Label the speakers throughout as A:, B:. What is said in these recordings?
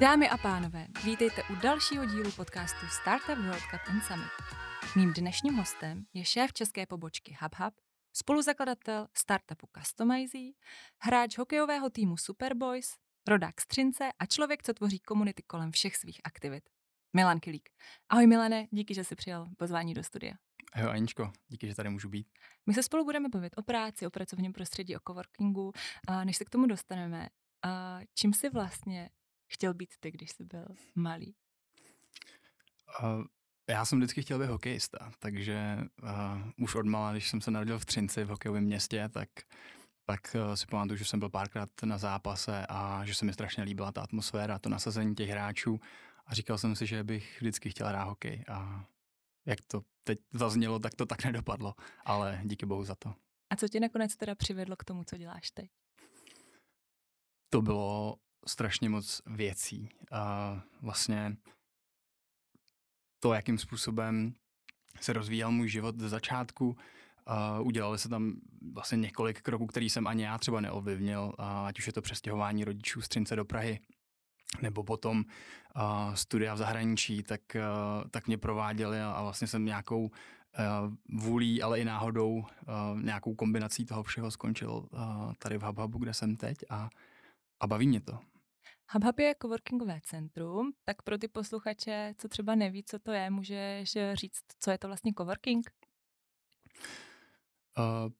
A: Dámy a pánové, vítejte u dalšího dílu podcastu Startup World Cup and Summit. Mým dnešním hostem je šéf české pobočky HubHub, spoluzakladatel startupu Customizy, hráč hokejového týmu Superboys, rodák z Třince a člověk, co tvoří komunity kolem všech svých aktivit. Milan Kilík. Ahoj Milane, díky, že jsi přijal pozvání do studia.
B: Jo, Aničko, díky, že tady můžu být.
A: My se spolu budeme bavit o práci, o pracovním prostředí, o coworkingu. A než se k tomu dostaneme, a čím jsi vlastně chtěl být ty, když jsi byl malý?
B: Uh, já jsem vždycky chtěl být hokejista, takže uh, už od mala, když jsem se narodil v Třinci, v hokejovém městě, tak, tak uh, si pamatuju, že jsem byl párkrát na zápase a že se mi strašně líbila ta atmosféra, to nasazení těch hráčů a říkal jsem si, že bych vždycky chtěl hrát hokej a jak to teď zaznělo, tak to tak nedopadlo, ale díky bohu za to.
A: A co tě nakonec teda přivedlo k tomu, co děláš teď?
B: To bylo strašně moc věcí. A vlastně to, jakým způsobem se rozvíjel můj život ze začátku, Uh, udělali se tam vlastně několik kroků, který jsem ani já třeba neovlivnil, uh, ať už je to přestěhování rodičů z Třince do Prahy, nebo potom uh, studia v zahraničí, tak, uh, tak mě prováděli a, a vlastně jsem nějakou uh, vůlí, ale i náhodou uh, nějakou kombinací toho všeho skončil uh, tady v HubHubu, kde jsem teď a, a baví mě to.
A: HubHub je coworkingové centrum, tak pro ty posluchače, co třeba neví, co to je, můžeš říct, co je to vlastně coworking?
B: Uh,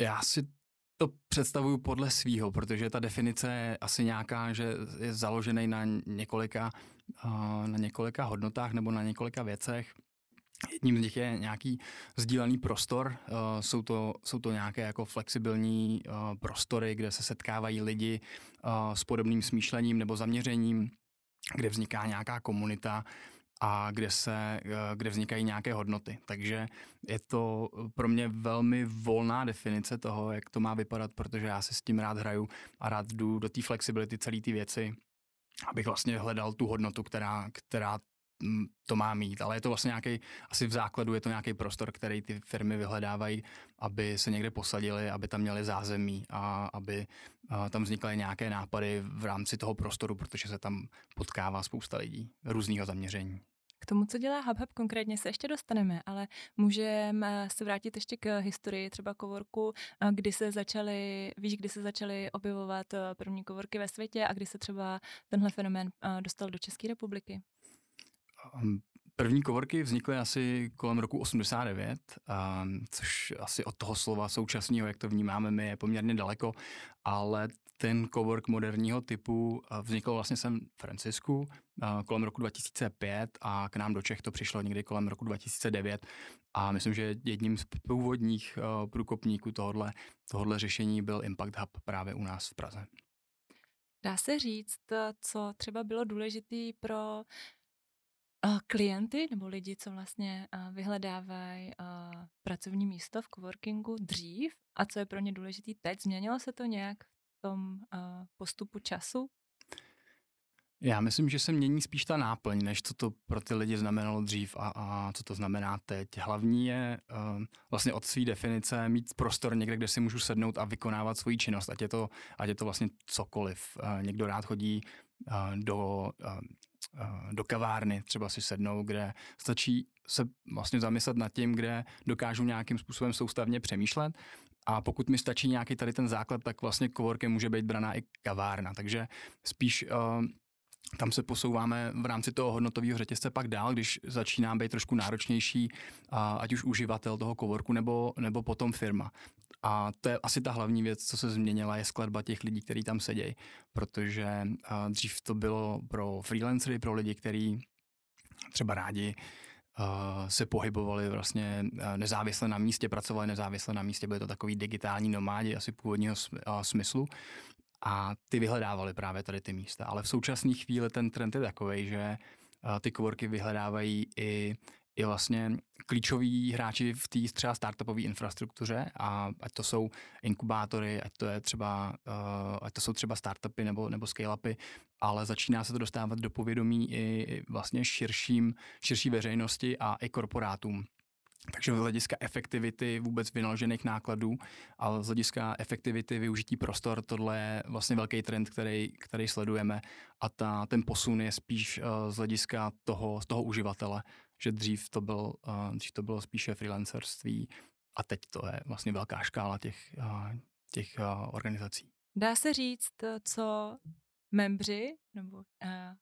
B: já si to představuju podle svýho, protože ta definice je asi nějaká, že je založený na několika, uh, na několika hodnotách nebo na několika věcech. Jedním z nich je nějaký sdílený prostor. Uh, jsou, to, jsou to nějaké jako flexibilní uh, prostory, kde se setkávají lidi uh, s podobným smýšlením nebo zaměřením, kde vzniká nějaká komunita a kde, se, kde vznikají nějaké hodnoty. Takže je to pro mě velmi volná definice toho, jak to má vypadat, protože já si s tím rád hraju a rád jdu do té flexibility celé ty věci, abych vlastně hledal tu hodnotu, která, která to má mít, ale je to vlastně nějaký, asi v základu je to nějaký prostor, který ty firmy vyhledávají, aby se někde posadili, aby tam měli zázemí a aby tam vznikaly nějaké nápady v rámci toho prostoru, protože se tam potkává spousta lidí různého zaměření.
A: K tomu, co dělá HubHub konkrétně, se ještě dostaneme, ale můžeme se vrátit ještě k historii třeba kovorku, kdy se začaly, víš, kdy se začaly objevovat první kovorky ve světě a kdy se třeba tenhle fenomén dostal do České republiky?
B: Ehm, první kovorky vznikly asi kolem roku 89, um, což asi od toho slova současného, jak to vnímáme my, je poměrně daleko, ale ten kovork moderního typu eh, vznikl vlastně sem v Francisku uh, kolem roku 2005 a k nám do Čech to přišlo někdy kolem roku 2009 a myslím, že jedním z původních uh, průkopníků tohohle, tohohle řešení byl Impact Hub právě u nás v Praze.
A: Dá se říct, co třeba bylo důležité pro klienty nebo lidi, co vlastně vyhledávají pracovní místo v coworkingu dřív a co je pro ně důležitý teď? Změnilo se to nějak v tom postupu času?
B: Já myslím, že se mění spíš ta náplň, než co to pro ty lidi znamenalo dřív a, a co to znamená teď. Hlavní je uh, vlastně od své definice mít prostor někde, kde si můžu sednout a vykonávat svoji činnost, ať je to, ať je to vlastně cokoliv. Uh, někdo rád chodí do do kavárny třeba si sednou, kde stačí se vlastně zamyslet nad tím, kde dokážu nějakým způsobem soustavně přemýšlet a pokud mi stačí nějaký tady ten základ, tak vlastně coworkem může být braná i kavárna. Takže spíš uh, tam se posouváme v rámci toho hodnotového řetězce pak dál, když začíná být trošku náročnější, ať už uživatel toho coworku nebo, nebo potom firma. A to je asi ta hlavní věc, co se změnila, je skladba těch lidí, kteří tam sedějí. Protože dřív to bylo pro freelancery, pro lidi, kteří třeba rádi se pohybovali vlastně nezávisle na místě, pracovali nezávisle na místě, byly to takový digitální nomádi asi původního smyslu a ty vyhledávali právě tady ty místa. Ale v současné chvíli ten trend je takový, že ty coworky vyhledávají i i vlastně klíčoví hráči v té třeba startupové infrastruktuře a ať to jsou inkubátory, ať to je třeba, uh, ať to jsou třeba startupy nebo, nebo scale-upy, ale začíná se to dostávat do povědomí i vlastně širším, širší veřejnosti a i korporátům takže z hlediska efektivity vůbec vynaložených nákladů a z hlediska efektivity využití prostor, tohle je vlastně velký trend, který, který sledujeme a ta, ten posun je spíš uh, z hlediska toho, toho uživatele, že dřív to, byl, uh, dřív to bylo spíše freelancerství a teď to je vlastně velká škála těch, uh, těch organizací.
A: Dá se říct, co membři nebo uh,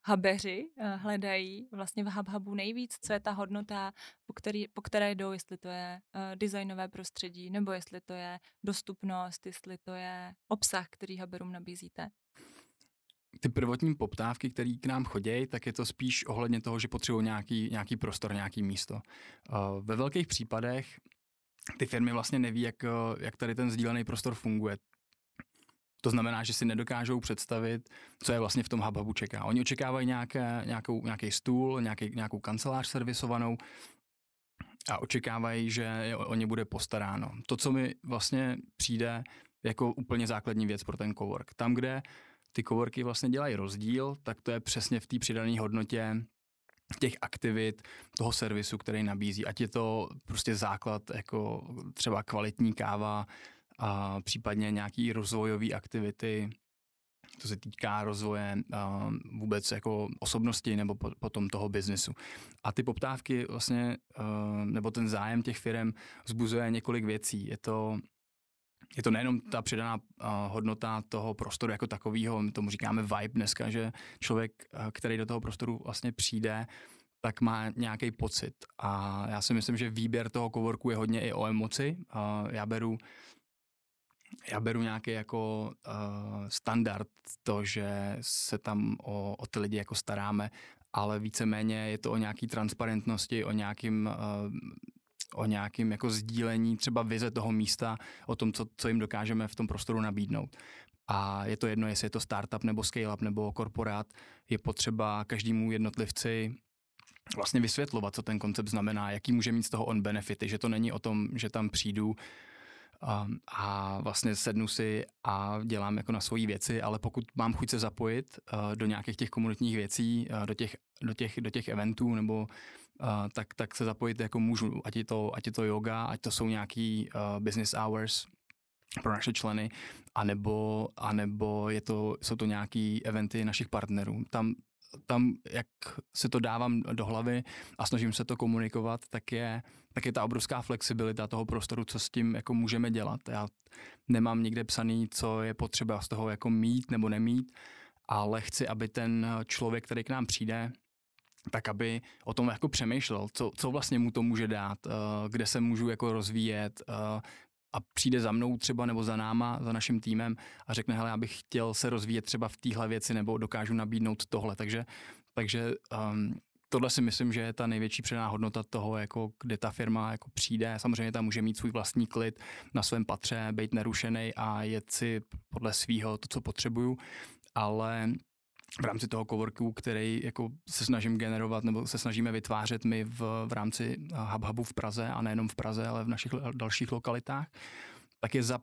A: hubeři uh, hledají vlastně v HubHubu nejvíc, co je ta hodnota, po, který, po které jdou, jestli to je uh, designové prostředí, nebo jestli to je dostupnost, jestli to je obsah, který Huberům nabízíte?
B: Ty prvotní poptávky, které k nám chodí, tak je to spíš ohledně toho, že potřebují nějaký, nějaký prostor, nějaký místo. Ve velkých případech ty firmy vlastně neví, jak, jak tady ten sdílený prostor funguje. To znamená, že si nedokážou představit, co je vlastně v tom HubHubu čeká. Oni očekávají nějaké, nějakou, nějaký stůl, nějaký, nějakou kancelář servisovanou a očekávají, že o ně bude postaráno. To, co mi vlastně přijde jako úplně základní věc pro ten cowork. Tam, kde ty coworky vlastně dělají rozdíl, tak to je přesně v té přidané hodnotě těch aktivit, toho servisu, který nabízí. Ať je to prostě základ jako třeba kvalitní káva, a případně nějaký rozvojové aktivity, to se týká rozvoje uh, vůbec jako osobnosti nebo po, potom toho biznesu. A ty poptávky vlastně, uh, nebo ten zájem těch firm vzbuzuje několik věcí. Je to je to nejenom ta přidaná hodnota toho prostoru jako takového, my tomu říkáme vibe dneska, že člověk, který do toho prostoru vlastně přijde, tak má nějaký pocit. A já si myslím, že výběr toho coworku je hodně i o emoci. Já beru já beru nějaký jako uh, standard to, že se tam o, o ty lidi jako staráme, ale víceméně je to o nějaký transparentnosti, o nějakým uh, o nějakým jako sdílení třeba vize toho místa, o tom, co, co jim dokážeme v tom prostoru nabídnout. A je to jedno, jestli je to startup nebo scale-up nebo korporát, je potřeba každému jednotlivci vlastně vysvětlovat, co ten koncept znamená, jaký může mít z toho on benefity, že to není o tom, že tam přijdu a, a vlastně sednu si a dělám jako na svoji věci, ale pokud mám chuť se zapojit uh, do nějakých těch komunitních věcí, uh, do, těch, do, těch, do těch eventů nebo uh, tak, tak se zapojit jako můžu, ať je to, ať je to yoga, ať to jsou nějaký uh, business hours, pro naše členy, anebo, anebo je to, jsou to nějaký eventy našich partnerů. Tam tam, jak se to dávám do hlavy a snažím se to komunikovat, tak je, tak je ta obrovská flexibilita toho prostoru, co s tím jako můžeme dělat. Já nemám nikde psaný, co je potřeba z toho jako mít nebo nemít, ale chci, aby ten člověk, který k nám přijde, tak aby o tom jako přemýšlel, co, co vlastně mu to může dát, eh, kde se můžu jako rozvíjet, eh, a přijde za mnou třeba nebo za náma, za naším týmem a řekne, hele, já bych chtěl se rozvíjet třeba v téhle věci nebo dokážu nabídnout tohle. Takže, takže um, tohle si myslím, že je ta největší předná hodnota toho, jako kde ta firma jako přijde. Samozřejmě tam může mít svůj vlastní klid na svém patře, být nerušený a jet si podle svého to, co potřebuju, ale v rámci toho coworku, který jako se snažím generovat nebo se snažíme vytvářet my v, v rámci HubHubu v Praze a nejenom v Praze, ale v našich dalších lokalitách, tak je za,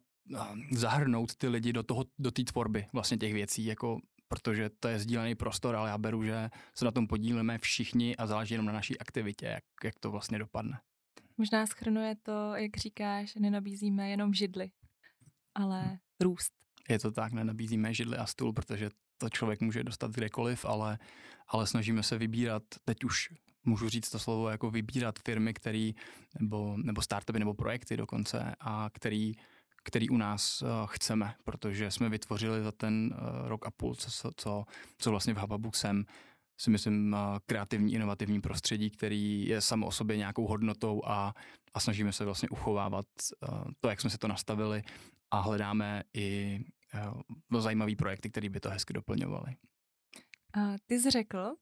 B: zahrnout ty lidi do toho, do té tvorby vlastně těch věcí, jako protože to je sdílený prostor, ale já beru, že se na tom podílíme všichni a záleží jenom na naší aktivitě, jak, jak to vlastně dopadne.
A: Možná schrnuje to, jak říkáš, nenabízíme jenom židly, ale růst.
B: Je to tak, nenabízíme židly a stůl, protože to člověk může dostat kdekoliv, ale, ale snažíme se vybírat, teď už můžu říct to slovo, jako vybírat firmy, který, nebo, nebo startupy, nebo projekty dokonce, a který, který u nás uh, chceme, protože jsme vytvořili za ten uh, rok a půl, co, co, co vlastně v Hubabu jsem, si myslím, uh, kreativní, inovativní prostředí, který je samo o sobě nějakou hodnotou a, a snažíme se vlastně uchovávat to, jak jsme se to nastavili a hledáme i no, zajímavý projekty, které by to hezky doplňovaly.
A: A ty jsi řekl,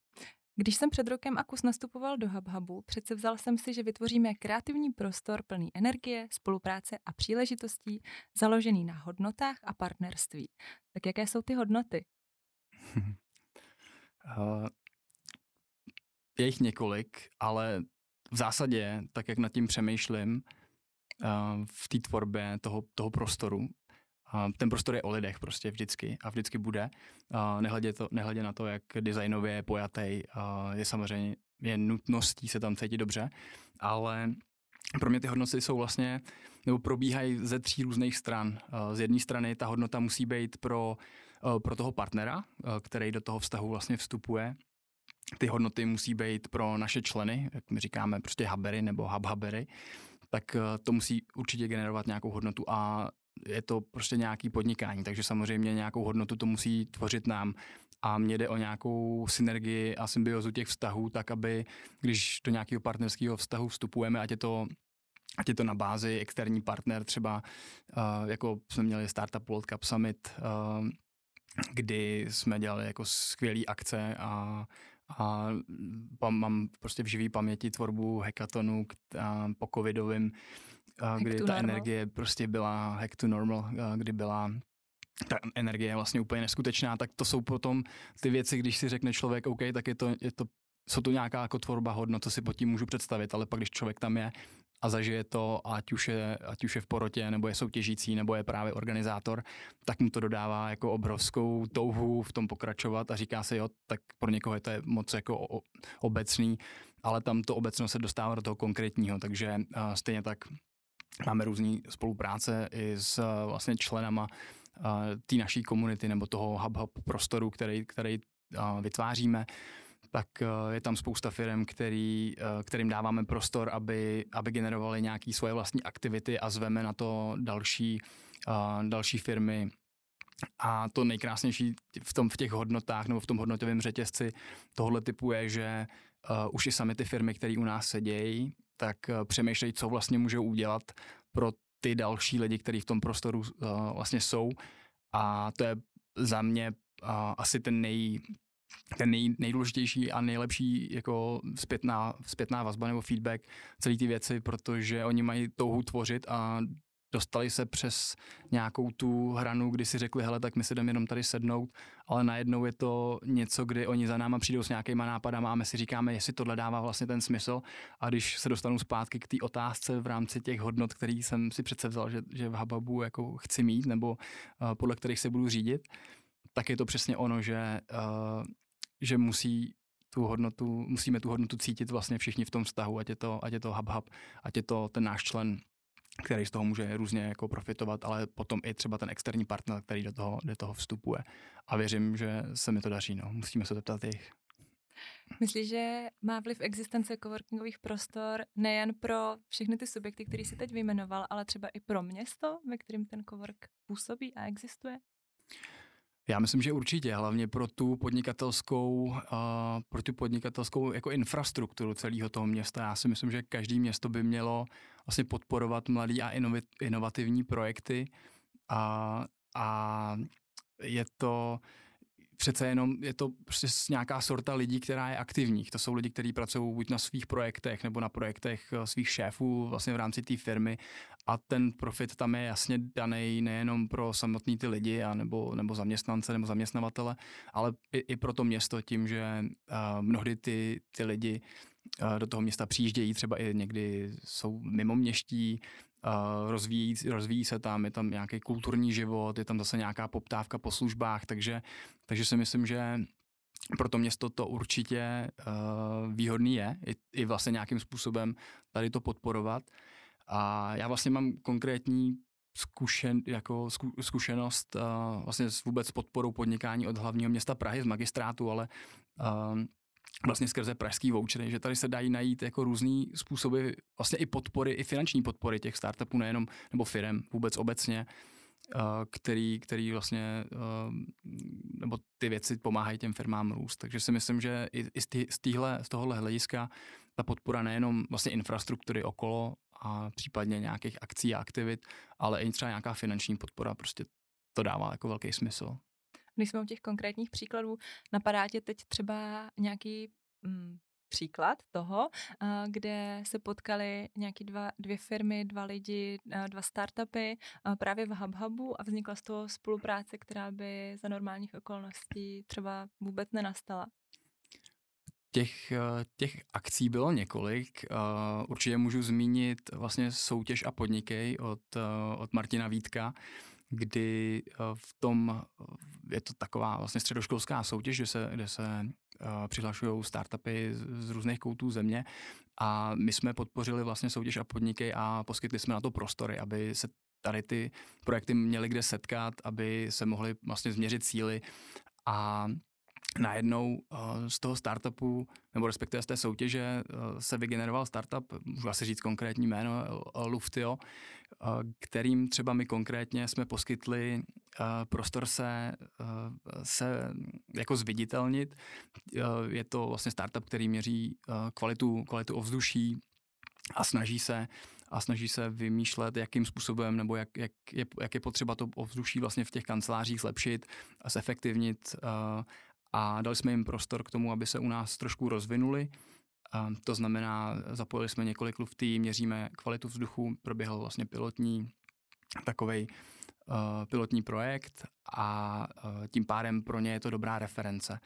A: když jsem před rokem a kus nastupoval do HubHubu, přece vzal jsem si, že vytvoříme kreativní prostor plný energie, spolupráce a příležitostí, založený na hodnotách a partnerství. Tak jaké jsou ty hodnoty?
B: uh, je jich několik, ale v zásadě, tak jak nad tím přemýšlím, uh, v té tvorbě toho, toho prostoru, ten prostor je o lidech prostě vždycky a vždycky bude. Nehledě, to, nehledě na to, jak designově je pojatý, je samozřejmě je nutností se tam cítit dobře, ale pro mě ty hodnoty jsou vlastně, nebo probíhají ze tří různých stran. Z jedné strany ta hodnota musí být pro, pro toho partnera, který do toho vztahu vlastně vstupuje. Ty hodnoty musí být pro naše členy, jak my říkáme, prostě habery nebo hubhabery, tak to musí určitě generovat nějakou hodnotu a je to prostě nějaký podnikání, takže samozřejmě nějakou hodnotu to musí tvořit nám. A mně jde o nějakou synergii a symbiozu těch vztahů, tak aby když do nějakého partnerského vztahu vstupujeme, ať je to ať je to na bázi externí partner, třeba uh, jako jsme měli Startup World Cup Summit, uh, kdy jsme dělali jako skvělé akce a, a mám prostě v živý paměti tvorbu hackathonu k, a, po covidovým, kdy ta normal. energie prostě byla hack to normal, kdy byla ta energie je vlastně úplně neskutečná, tak to jsou potom ty věci, když si řekne člověk, OK, tak je to, je to jsou to nějaká jako tvorba hodnot, co si pod tím můžu představit, ale pak když člověk tam je a zažije to, ať už, je, ať už je v porotě, nebo je soutěžící, nebo je právě organizátor, tak mu to dodává jako obrovskou touhu v tom pokračovat a říká se, jo, tak pro někoho je to moc jako obecný, ale tam to obecno se dostává do toho konkrétního, takže stejně tak máme různé spolupráce i s uh, vlastně členama uh, té naší komunity nebo toho hub, hub prostoru, který, který uh, vytváříme tak eh, je tam spousta firm, který, eh, kterým dáváme prostor, aby, aby generovali nějaké svoje vlastní aktivity a zveme na to další, eh, další firmy. A to nejkrásnější v, tom, v těch hodnotách nebo v tom hodnotovém řetězci tohle typu je, že uh, už i sami ty firmy, které u nás sedějí, tak uh, přemýšlejí, co vlastně můžou udělat pro ty další lidi, kteří v tom prostoru uh, vlastně jsou. A to je za mě uh, asi ten nej, ten nej, nejdůležitější a nejlepší jako zpětná, zpětná vazba nebo feedback celé ty věci, protože oni mají touhu tvořit a dostali se přes nějakou tu hranu, kdy si řekli, hele, tak my si jdeme jenom tady sednout, ale najednou je to něco, kdy oni za náma přijdou s nějakýma nápadama a my si říkáme, jestli tohle dává vlastně ten smysl. A když se dostanu zpátky k té otázce v rámci těch hodnot, který jsem si přece vzal, že, že v Hababu jako chci mít nebo uh, podle kterých se budu řídit, tak je to přesně ono, že, uh, že musí tu hodnotu, musíme tu hodnotu cítit vlastně všichni v tom vztahu, ať je to, ať je to hub hub, ať je to ten náš člen, který z toho může různě jako profitovat, ale potom i třeba ten externí partner, který do toho, do toho vstupuje. A věřím, že se mi to daří. No. Musíme se zeptat jich.
A: Myslíš, že má vliv existence coworkingových prostor nejen pro všechny ty subjekty, které si teď vyjmenoval, ale třeba i pro město, ve kterém ten cowork působí a existuje?
B: Já myslím, že určitě, hlavně pro tu podnikatelskou, uh, pro tu podnikatelskou jako infrastrukturu celého toho města. Já si myslím, že každý město by mělo vlastně podporovat mladý a inovativní projekty a, a je to, přece jenom je to prostě nějaká sorta lidí, která je aktivních. To jsou lidi, kteří pracují buď na svých projektech nebo na projektech eh, svých šéfů vlastně v rámci té firmy a ten profit tam je jasně daný nejenom pro samotný ty lidi a nebo, nebo zaměstnance nebo zaměstnavatele, ale i, i pro to město tím, že uh, mnohdy ty, ty lidi uh, do toho města přijíždějí, třeba i někdy jsou mimo měští, rozvíjí, rozvíjí se tam, je tam nějaký kulturní život, je tam zase nějaká poptávka po službách, takže, takže si myslím, že pro to město to určitě uh, výhodný je, i, i vlastně nějakým způsobem tady to podporovat. A já vlastně mám konkrétní zkušen, jako zkušenost uh, vlastně s vůbec podporou podnikání od hlavního města Prahy, z magistrátu, ale uh, vlastně skrze pražský vouchery, že tady se dají najít jako různý způsoby vlastně i podpory, i finanční podpory těch startupů, nejenom, nebo firm vůbec obecně, uh, který, který vlastně, uh, nebo ty věci pomáhají těm firmám růst. Takže si myslím, že i, i z, tý, z, týhle, z tohohle hlediska ta podpora nejenom vlastně infrastruktury okolo a případně nějakých akcí a aktivit, ale i třeba nějaká finanční podpora, prostě to dává jako velký smysl.
A: Když jsme u těch konkrétních příkladů, napadá tě teď třeba nějaký mm, příklad toho, kde se potkali nějaký dva, dvě firmy, dva lidi, dva startupy právě v HubHubu a vznikla z toho spolupráce, která by za normálních okolností třeba vůbec nenastala.
B: Těch, eh, těch akcí bylo několik. Eh, určitě můžu zmínit vlastně soutěž a podnikej od, eh, od Martina Vítka, kdy v tom je to taková vlastně středoškolská soutěž, kde se, kde se přihlašují startupy z, z různých koutů země. A my jsme podpořili vlastně soutěž a podniky a poskytli jsme na to prostory, aby se tady ty projekty měly kde setkat, aby se mohly vlastně změřit síly. A najednou uh, z toho startupu, nebo respektive z té soutěže, uh, se vygeneroval startup, můžu asi říct konkrétní jméno, uh, Luftio, kterým třeba my konkrétně jsme poskytli prostor se, se jako zviditelnit. Je to vlastně startup, který měří kvalitu, kvalitu ovzduší a snaží se a snaží se vymýšlet, jakým způsobem nebo jak, jak, je, jak je potřeba to ovzduší vlastně v těch kancelářích zlepšit a zefektivnit. Uh, a dali jsme jim prostor k tomu, aby se u nás trošku rozvinuli. To znamená, zapojili jsme několik luftí, měříme kvalitu vzduchu, proběhl vlastně pilotní takový uh, pilotní projekt a uh, tím pádem pro ně je to dobrá reference.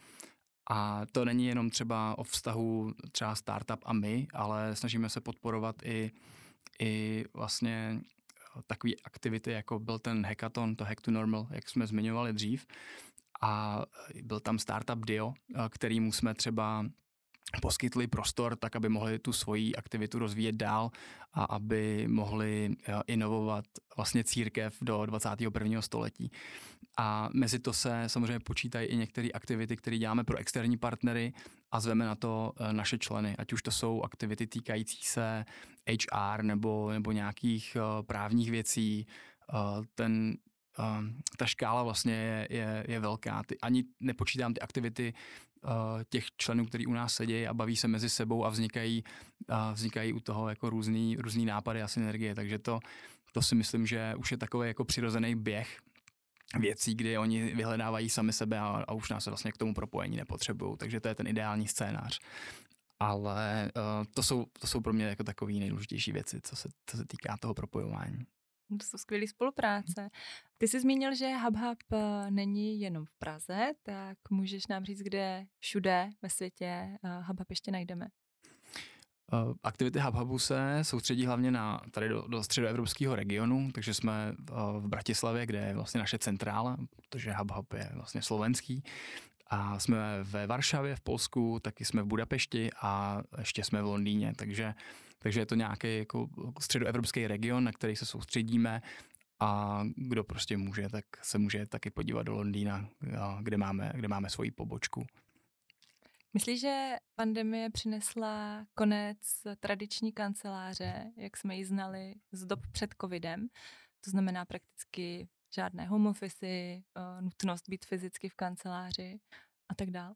B: A to není jenom třeba o vztahu třeba startup a my, ale snažíme se podporovat i i vlastně eh, takové aktivity, jako byl ten hackathon, to Hack to Normal, jak jsme zmiňovali dřív. A eh, byl tam startup Dio, eh, kterýmu jsme třeba poskytli prostor tak, aby mohli tu svoji aktivitu rozvíjet dál a aby mohli inovovat vlastně církev do 21. století. A mezi to se samozřejmě počítají i některé aktivity, které děláme pro externí partnery a zveme na to naše členy, ať už to jsou aktivity týkající se HR nebo, nebo nějakých právních věcí. Eh, ten, ta škála vlastně je, je, je velká. Ty, ani nepočítám ty aktivity těch členů, kteří u nás sedí a baví se mezi sebou a vznikají, a vznikají u toho jako různý, různý nápady a synergie. Takže to, to si myslím, že už je takový jako přirozený běh věcí, kdy oni vyhledávají sami sebe a, a už nás vlastně k tomu propojení nepotřebují. Takže to je ten ideální scénář. Ale uh, to, jsou, to jsou pro mě jako takové nejdůležitější věci, co se, co se týká toho propojování.
A: To jsou skvělé spolupráce. Ty jsi zmínil, že HubHub eh, není jenom v Praze, tak můžeš nám říct, kde všude ve světě HubHub eh, ještě najdeme?
B: Eh, aktivity HubHubu se soustředí hlavně na tady do, do středoevropského regionu, takže jsme v Bratislavě, kde je vlastně naše centrála, protože HubHub je vlastně slovenský. A jsme ve Varšavě v Polsku, taky jsme v Budapešti a ještě jsme v Londýně, takže, takže je to nějaký jako středoevropský region, na který se soustředíme a kdo prostě může, tak se může taky podívat do Londýna, kde máme, kde máme svoji pobočku.
A: Myslíš, že pandemie přinesla konec tradiční kanceláře, jak jsme ji znali z dob před covidem? To znamená prakticky žádné home office, eh, nutnost být fyzicky v kanceláři a tak dále?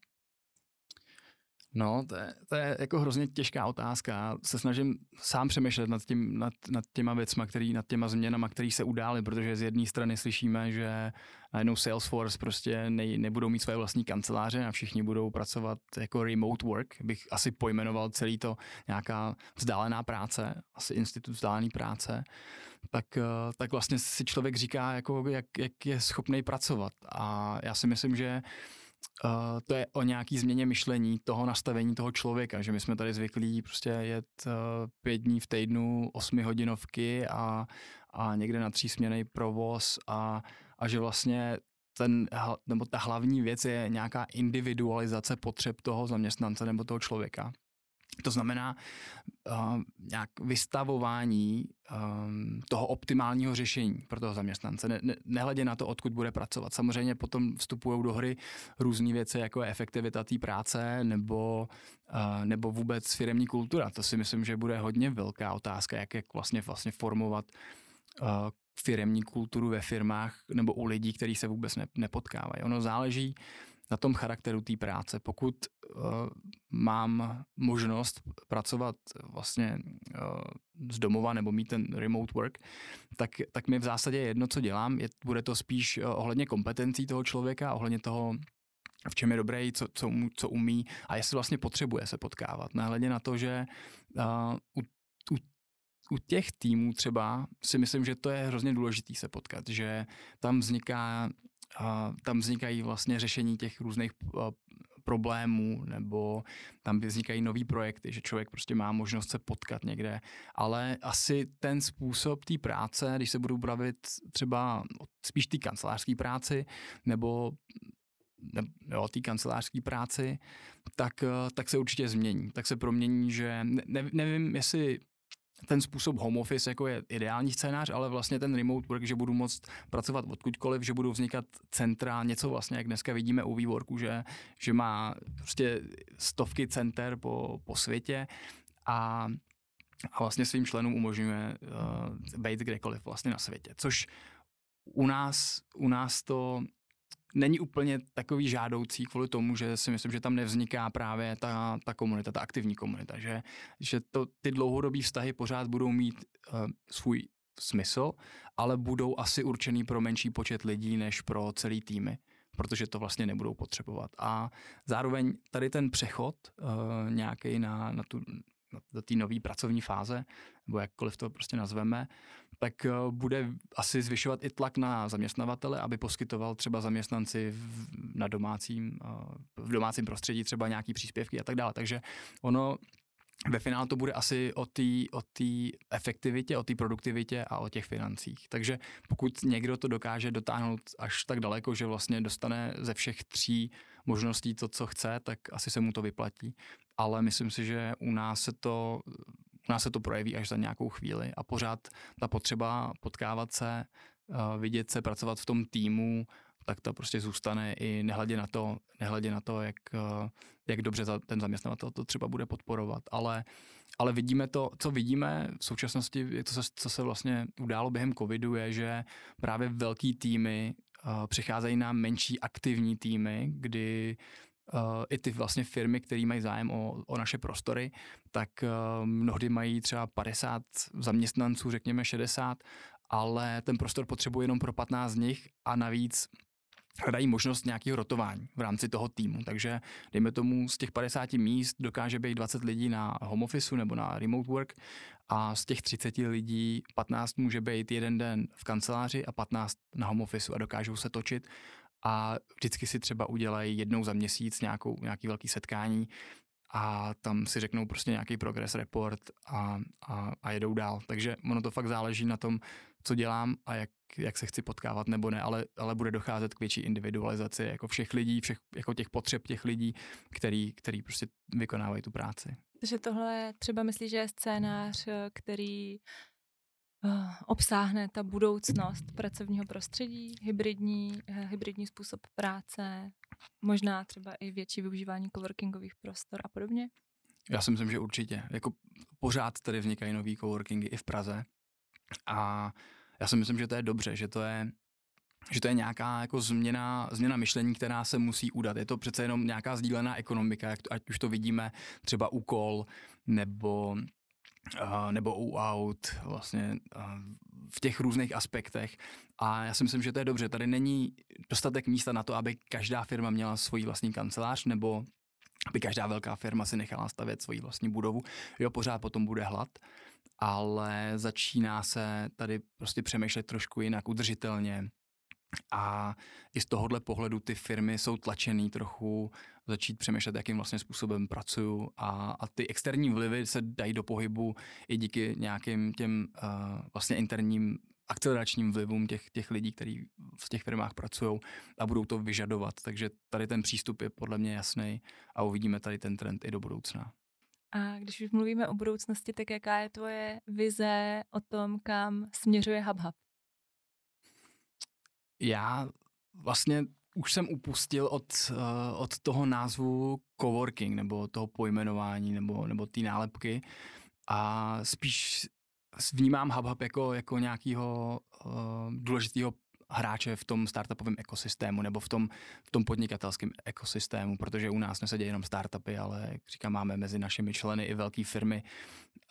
B: No, to je, to je jako hrozně těžká otázka. Já se snažím sám přemýšlet nad, tím, nad, nad těma věcma, který, nad těma změnama, které se udály, protože z jedné strany slyšíme, že najednou Salesforce prostě ne, nebudou mít své vlastní kanceláře a všichni budou pracovat jako remote work, bych asi pojmenoval celý to nějaká vzdálená práce, asi institut vzdálené práce, tak, eh, tak vlastně si člověk říká, jako jak, jak je schopný pracovat. A já si myslím, že Uh, to je o nějaký změně myšlení, toho nastavení toho člověka, že my jsme tady zvyklí prostě jet uh, pět dní v týdnu, osmi hodinovky a, a někde na třísměný provoz a, a že vlastně ten, nebo ta hlavní věc je nějaká individualizace potřeb toho zaměstnance nebo toho člověka. To znamená uh, nějak vystavování um, toho optimálního řešení pro toho zaměstnance, ne, ne, nehledě na to, odkud bude pracovat. Samozřejmě potom vstupují do hry různé věci, jako je efektivita té práce nebo, uh, nebo vůbec firemní kultura. To si myslím, že bude hodně velká otázka, jak, jak vlastně, vlastně formovat uh, firemní kulturu ve firmách nebo u lidí, kteří se vůbec ne, nepotkávají. Ono záleží na tom charakteru té práce. Pokud uh, mám možnost pracovat vlastně uh, z domova nebo mít ten remote work, tak, tak mi v zásadě jedno, co dělám. Je, bude to spíš uh, ohledně kompetencí toho člověka, ohledně toho, v čem je dobrý, co, co, co umí a jestli vlastně potřebuje se potkávat. Nehledě na to, že uh, u, u u těch týmů třeba si myslím, že to je hrozně důležitý se potkat, že tam vzniká a tam vznikají vlastně řešení těch různých problémů, nebo tam vznikají nový projekty, že člověk prostě má možnost se potkat někde, ale asi ten způsob té práce, když se budu bavit třeba spíš té kancelářské práci, nebo ne, jo, té kancelářské práci, tak, tak se určitě změní. Tak se promění, že ne, nevím, jestli ten způsob home office jako je ideální scénář, ale vlastně ten remote work, že budu moct pracovat odkudkoliv, že budou vznikat centra, něco vlastně, jak dneska vidíme u WeWorku, že, že má prostě stovky center po, po světě a a vlastně svým členům umožňuje uh, být kdekoliv vlastně na světě, což u nás, u nás to není úplně takový žádoucí kvůli tomu, že si myslím, že tam nevzniká právě ta, ta komunita, ta aktivní komunita, že, že to, ty dlouhodobé vztahy pořád budou mít uh, svůj smysl, ale budou asi určený pro menší počet lidí než pro celý týmy protože to vlastně nebudou potřebovat. A zároveň tady ten přechod uh, nějaký na, na tu do té nové pracovní fáze, nebo jakkoliv to prostě nazveme, tak eh, bude asi zvyšovat i tlak na zaměstnavatele, aby poskytoval třeba zaměstnanci v, na domácím, eh, v domácím prostředí třeba nějaký příspěvky a tak dále. Takže ono ve finále to bude asi o té o efektivitě, o té produktivitě a o těch financích. Takže pokud někdo to dokáže dotáhnout až tak daleko, že vlastně dostane ze všech tří možností to, co chce, tak asi se mu to vyplatí. Ale myslím si, že u nás se to, u nás se to projeví až za nějakou chvíli a pořád ta potřeba potkávat se, eh, vidět se, pracovat v tom týmu, tak to prostě zůstane i nehledě na to, nehledě na to jak, eh, jak dobře ten zaměstnavatel to třeba bude podporovat. Ale, ale vidíme to, co vidíme v současnosti, to, co se vlastně událo během covidu, je, že právě velký týmy uh, přicházejí na menší aktivní týmy, kdy uh, i ty vlastně firmy, které mají zájem o, o naše prostory, tak uh, mnohdy mají třeba 50 zaměstnanců, řekněme 60, ale ten prostor potřebuje jenom pro 15 z nich a navíc hledají možnost nějakého rotování v rámci toho týmu. Takže dejme tomu z těch 50 míst dokáže být 20 lidí na home office nebo na remote work a z těch 30 lidí 15 může být jeden den v kanceláři a 15 na home office a dokážou se točit a vždycky si třeba udělají jednou za měsíc nějakou, nějaký velký setkání a tam si řeknou prostě nějaký progress report a, a, a jedou dál. Takže ono to fakt záleží na tom, co dělám a jak, jak se chci potkávat nebo ne, ale, ale bude docházet k větší individualizaci jako všech lidí, všech, jako těch potřeb těch lidí, který, který prostě vykonávají tu práci.
A: Takže tohle třeba myslíš, že je scénář, který uh, obsáhne ta budoucnost pracovního prostředí, hybridní, uh, hybridní způsob práce, možná třeba i větší využívání coworkingových prostor a podobně?
B: Já si myslím, že určitě. Jako pořád tady vznikají nový coworkingy i v Praze. A já si myslím, že to je dobře, že to je že to je nějaká jako změna, změna myšlení, která se musí udat. Je to přece jenom nějaká sdílená ekonomika, ať už to vidíme třeba u kol nebo, nebo u aut, vlastně v těch různých aspektech. A já si myslím, že to je dobře. Tady není dostatek místa na to, aby každá firma měla svoji vlastní kancelář nebo aby každá velká firma si nechala stavět svoji vlastní budovu. Jo, pořád potom bude hlad, ale začíná se tady prostě přemýšlet trošku jinak, udržitelně. A i z tohohle pohledu ty firmy jsou tlačený trochu začít přemýšlet, jakým vlastně způsobem pracují a, a ty externí vlivy se dají do pohybu i díky nějakým těm uh, vlastně interním akceleračním vlivům těch, těch lidí, kteří v těch firmách pracují a budou to vyžadovat. Takže tady ten přístup je podle mě jasný a uvidíme tady ten trend i do budoucna.
A: A když už mluvíme o budoucnosti, tak jaká je tvoje vize o tom, kam směřuje HubHub?
B: Já vlastně už jsem upustil od, uh, od toho názvu coworking, nebo toho pojmenování, nebo, nebo té nálepky a spíš vnímám HubHub jako, jako nějakého uh, důležitého hráče v tom startupovém ekosystému nebo v tom, v tom podnikatelském ekosystému, protože u nás nesedí jenom startupy, ale jak říkám, máme mezi našimi členy i velké firmy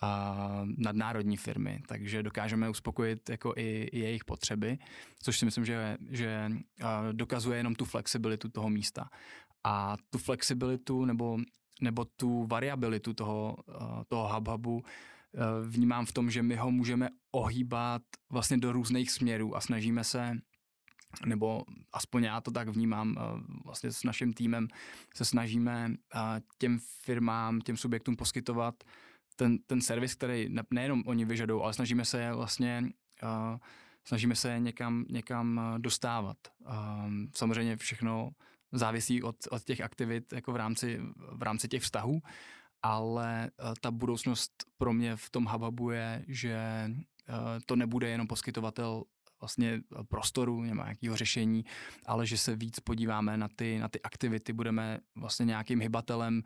B: a nadnárodní firmy, takže dokážeme uspokojit jako i, i jejich potřeby, což si myslím, že, že dokazuje jenom tu flexibilitu toho místa. A tu flexibilitu nebo, nebo tu variabilitu toho, toho hub-hubu vnímám v tom, že my ho můžeme ohýbat vlastně do různých směrů a snažíme se nebo aspoň já to tak vnímám, vlastně s naším týmem se snažíme těm firmám, těm subjektům poskytovat ten, ten servis, který nejenom oni vyžadují, ale snažíme se vlastně snažíme se někam, někam dostávat. Samozřejmě všechno závisí od, od těch aktivit jako v rámci, v rámci těch vztahů, ale ta budoucnost pro mě v tom Hubabu je, že to nebude jenom poskytovatel vlastně eh, prostoru, nějakého řešení, ale že se víc podíváme na ty, na ty aktivity, budeme vlastně nějakým hybatelem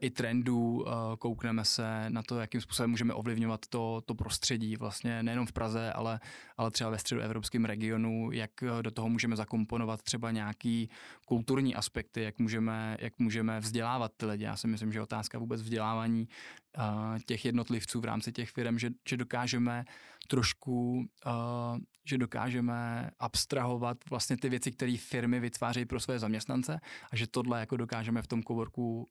B: i trendů, uh, koukneme se na to, jakým způsobem můžeme ovlivňovat to, to prostředí, vlastně nejenom v Praze, ale, ale třeba ve středoevropském regionu, jak do toho můžeme zakomponovat třeba nějaký kulturní aspekty, jak můžeme, jak můžeme vzdělávat ty lidi. Já si myslím, že otázka vůbec vzdělávání těch jednotlivců v rámci těch firm, že, že dokážeme trošku, že dokážeme abstrahovat vlastně ty věci, které firmy vytvářejí pro své zaměstnance a že tohle jako dokážeme v tom coworku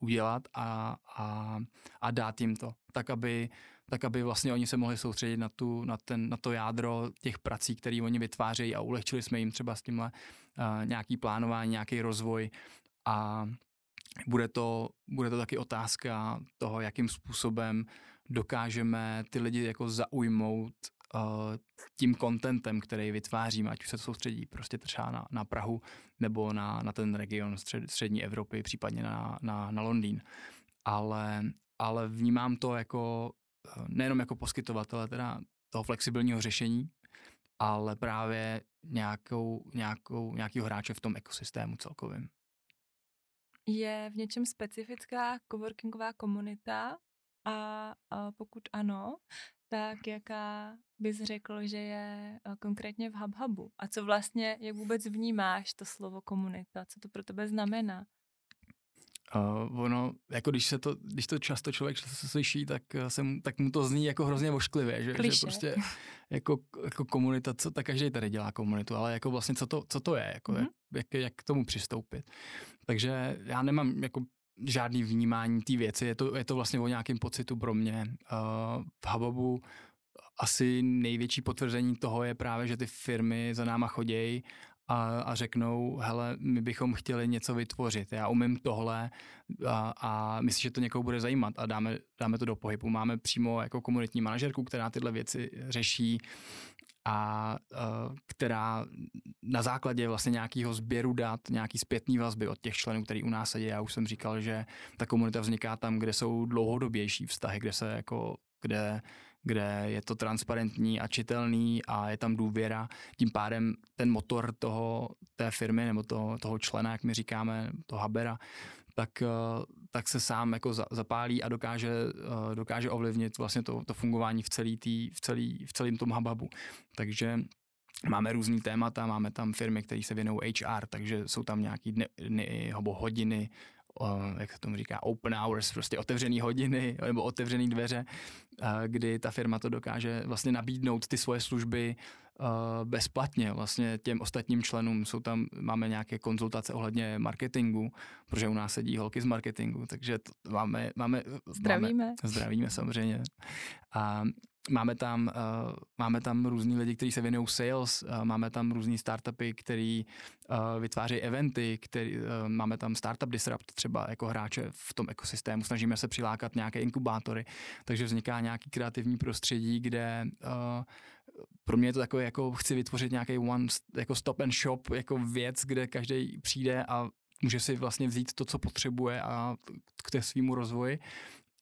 B: udělat a, a, a dát jim to, tak aby, tak aby vlastně oni se mohli soustředit na, tu, na, ten, na to jádro těch prací, které oni vytvářejí a ulehčili jsme jim třeba s tímhle uh, nějaký plánování, nějaký rozvoj. A bude to, bude to taky otázka toho, jakým způsobem dokážeme ty lidi jako zaujmout tím kontentem, který vytváříme, ať už se to soustředí prostě třeba na, na Prahu nebo na, na ten region střed, střední Evropy, případně na, na, na Londýn. Ale, ale vnímám to jako eh, nejenom jako poskytovatele teda toho flexibilního řešení, ale právě nějakou, nějakou, nějakýho hráče v tom ekosystému celkovým.
A: Je v něčem specifická coworkingová komunita a, a pokud ano, tak jaká bys řekl, že je konkrétně v HubHubu? A co vlastně, jak vůbec vnímáš to slovo komunita? Co to pro tebe znamená?
B: Uh, ono, jako když, se to, když to často člověk se slyší, tak, se mu, tak mu to zní jako hrozně vošklivě, že, že prostě jako, jako komunita, co, tak každý tady dělá komunitu, ale jako vlastně co to, co to je, jako mm-hmm. jak, jak, jak k tomu přistoupit. Takže já nemám jako žádný vnímání té věci, je to, je to vlastně o nějakém pocitu pro mě. Uh, v Hubabu asi největší potvrzení toho je právě, že ty firmy za náma chodějí a, a řeknou, hele, my bychom chtěli něco vytvořit, já umím tohle a, a myslím, že to někoho bude zajímat a dáme, dáme to do pohybu. Máme přímo jako komunitní manažerku, která tyhle věci řeší a uh, která na základě vlastně nějakého sběru dat, nějaký zpětný vazby od těch členů, který u nás sedí, já už jsem říkal, že ta komunita vzniká tam, kde jsou dlouhodobější vztahy, kde se jako, kde kde je to transparentní a čitelný a je tam důvěra. Tím pádem ten motor toho, té firmy nebo toho, toho člena, jak my říkáme, toho Habera, tak, eh, tak se sám jako zapálí a dokáže, eh, dokáže ovlivnit vlastně to, to fungování v, celý tý, v, celý, v celém tom hubabu. Takže Máme různý témata, máme tam firmy, které se věnují HR, takže jsou tam nějaké dny, dny, hodiny, jak se tomu říká, open hours, prostě otevřený hodiny nebo otevřený dveře, kdy ta firma to dokáže vlastně nabídnout ty svoje služby bezplatně vlastně těm ostatním členům. Jsou tam, máme nějaké konzultace ohledně marketingu, protože u nás sedí holky z marketingu, takže to máme, máme,
A: zdravíme.
B: Máme, zdravíme samozřejmě. A Máme tam, uh, máme tam různý lidi, kteří se věnují sales, uh, máme tam různý startupy, který uh, vytvářejí eventy, který, uh, máme tam Startup Disrupt třeba jako hráče v tom ekosystému, snažíme se přilákat nějaké inkubátory, takže vzniká nějaký kreativní prostředí, kde uh, pro mě je to takové, jako chci vytvořit nějaký one jako stop and shop, jako věc, kde každý přijde a může si vlastně vzít to, co potřebuje a k té svýmu rozvoji.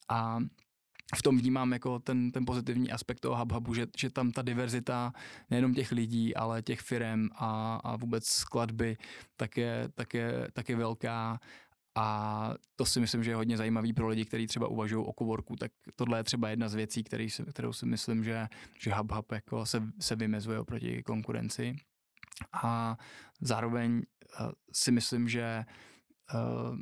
B: A v tom vnímám jako ten, ten pozitivní aspekt toho HubHubu, že, že tam ta diverzita nejenom těch lidí, ale těch firm a, a vůbec skladby tak je, tak, je, tak je velká a to si myslím, že je hodně zajímavý pro lidi, kteří třeba uvažují o coworku, tak tohle je třeba jedna z věcí, který, kterou si myslím, že, že HubHub jako se, se vymezuje oproti konkurenci. A zároveň uh, si myslím, že uh,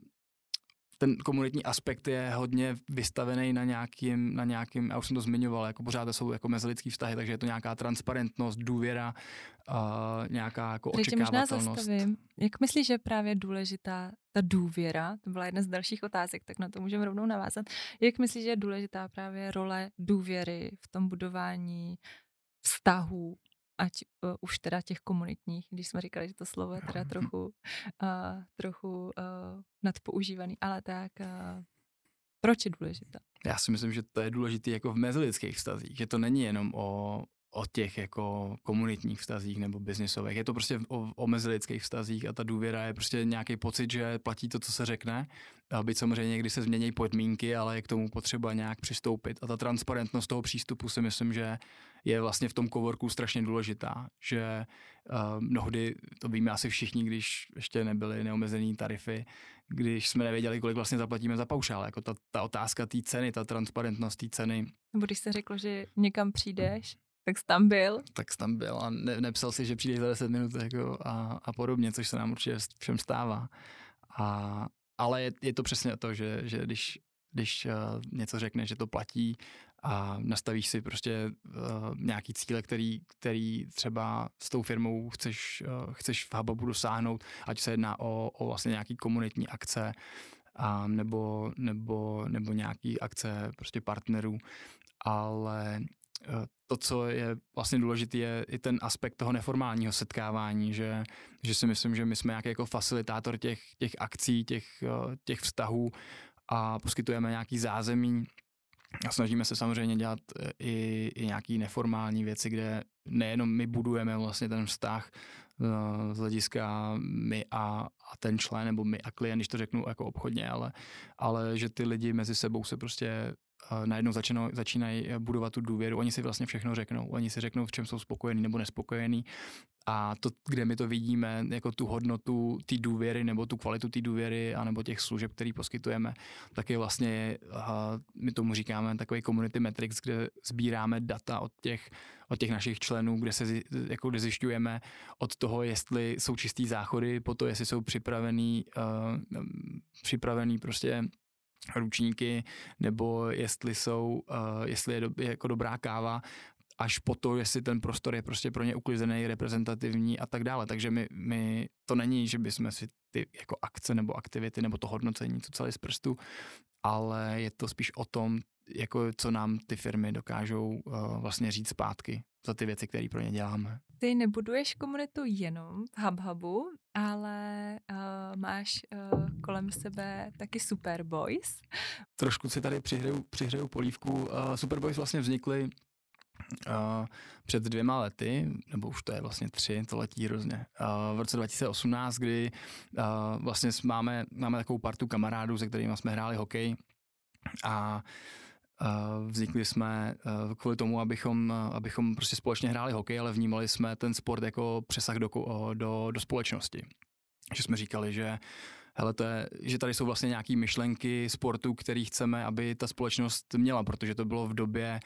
B: ten komunitní aspekt je hodně vystavený na nějakým, na nějakým, já už jsem to zmiňoval, jako pořád to jsou jako mezilidský vztahy, takže je to nějaká transparentnost, důvěra, uh, nějaká jako Tady očekávatelnost.
A: možná Jak myslíš, že je právě důležitá ta důvěra? To byla jedna z dalších otázek, tak na to můžeme rovnou navázat. Jak myslíš, že je důležitá právě role důvěry v tom budování vztahů ať uh, už teda těch komunitních, když jsme říkali, že to slovo je teda trochu, uh, trochu uh, nadpoužívaný, ale tak uh, proč je důležitá?
B: Já si myslím, že to je důležité jako v mezilidských vztazích, že to není jenom o, o těch jako komunitních vztazích nebo biznisových. Je to prostě o, o mezilidských vztazích a ta důvěra je prostě nějaký pocit, že platí to, co se řekne. A byť samozřejmě někdy se změní podmínky, ale je k tomu potřeba nějak přistoupit. A ta transparentnost toho přístupu si myslím, že je vlastně v tom coworku strašně důležitá, že uh, mnohdy, to víme asi všichni, když ještě nebyly neomezené tarify, když jsme nevěděli, kolik vlastně zaplatíme za paušál. Jako ta, ta otázka té ceny, ta transparentnost té ceny.
A: Nebo když se řeklo, že někam přijdeš, tak jsi tam byl.
B: Tak jsi tam byl a ne, nepsal si, že přijdeš za 10 minut jako a, a podobně, což se nám určitě všem stává. A, ale je, je to přesně to, že, že když, když uh, něco řekne, že to platí a nastavíš si prostě uh, nějaký cíle, který, který třeba s tou firmou chceš, uh, chceš v Hubabu dosáhnout, ať se jedná o, o vlastně nějaký komunitní akce, a nebo, nebo, nebo nějaký akce prostě partnerů, ale to, co je vlastně důležité, je i ten aspekt toho neformálního setkávání, že, že si myslím, že my jsme nějaký jako facilitátor těch, těch akcí, těch, eh, těch vztahů a poskytujeme nějaký zázemí. A snažíme se samozřejmě dělat eh, i, i nějaký neformální věci, kde nejenom my budujeme vlastně ten vztah z hlediska my a, a ten člen, nebo my a klient, když to řeknu jako obchodně, ale, ale že ty lidi mezi sebou se prostě najednou začínají, začínají budovat tu důvěru. Oni si vlastně všechno řeknou. Oni si řeknou, v čem jsou spokojení nebo nespokojení. A to, kde my to vidíme, jako tu hodnotu té důvěry nebo tu kvalitu té důvěry anebo těch služeb, které poskytujeme, tak je vlastně, my tomu říkáme takový community metrics, kde sbíráme data od těch, od těch našich členů, kde se jako kde zjišťujeme od toho, jestli jsou čistý záchody, po to, jestli jsou připravený, uh, připravený prostě ručníky, nebo jestli jsou, uh, jestli je, do, je jako dobrá káva, až po to, jestli ten prostor je prostě pro ně uklizený, reprezentativní a tak dále. Takže my, my to není, že bychom si ty jako akce nebo aktivity nebo to hodnocení co celé z prstu, ale je to spíš o tom, jako co nám ty firmy dokážou uh, vlastně říct zpátky za ty věci, které pro ně děláme.
A: Ty nebuduješ komunitu jenom v HubHubu, ale uh, máš uh, kolem sebe taky Superboys.
B: Trošku si tady přihřeju, přihřeju polívku. Uh, Superboys vlastně vznikly uh, před dvěma lety, nebo už to je vlastně tři, to letí hrozně, uh, v roce 2018, kdy uh, vlastně máme, máme takovou partu kamarádů, se kterými jsme hráli hokej a Vznikli jsme kvůli tomu, abychom, abychom prostě společně hráli hokej, ale vnímali jsme ten sport jako přesah do, do, do společnosti. Že jsme říkali, že hele, to je, že tady jsou vlastně nějaké myšlenky sportu, který chceme, aby ta společnost měla, protože to bylo v době,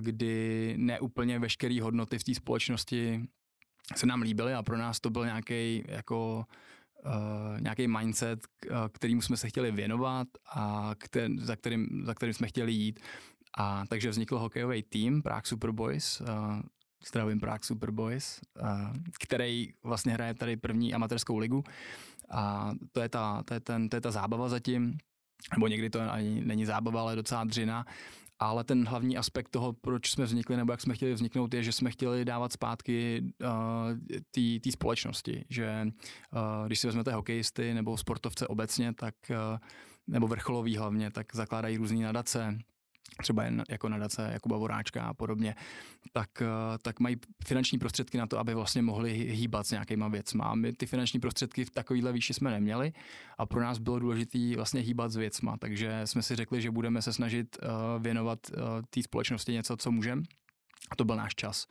B: kdy neúplně veškeré hodnoty v té společnosti se nám líbily a pro nás to byl nějaký jako uh, nějaký mindset, uh, kterým jsme se chtěli věnovat a který, za, kterým, za kterým jsme chtěli jít. A takže vznikl hokejový tým Prague Superboys, uh, zdravím Prague Superboys, uh, který vlastně hraje tady první amatérskou ligu. A to je ta, to je ten, to je ta zábava zatím, nebo někdy to ani není zábava, ale docela dřina ale ten hlavní aspekt toho, proč jsme vznikli nebo jak jsme chtěli vzniknout, je, že jsme chtěli dávat zpátky uh, té společnosti, že uh, když si vezmete hokejisty nebo sportovce obecně, tak uh, nebo vrcholový hlavně, tak zakládají různé nadace, třeba jen jako nadace Jakuba Voráčka a podobně, tak, eh, tak mají finanční prostředky na to, aby vlastně mohli hýbat s nějakýma věcma. A my ty finanční prostředky v takovýhle výši jsme neměli a pro nás bylo důležité vlastně hýbat s věcma, takže jsme si řekli, že budeme se snažit uh, věnovat uh, té společnosti něco, co můžeme a to byl náš čas.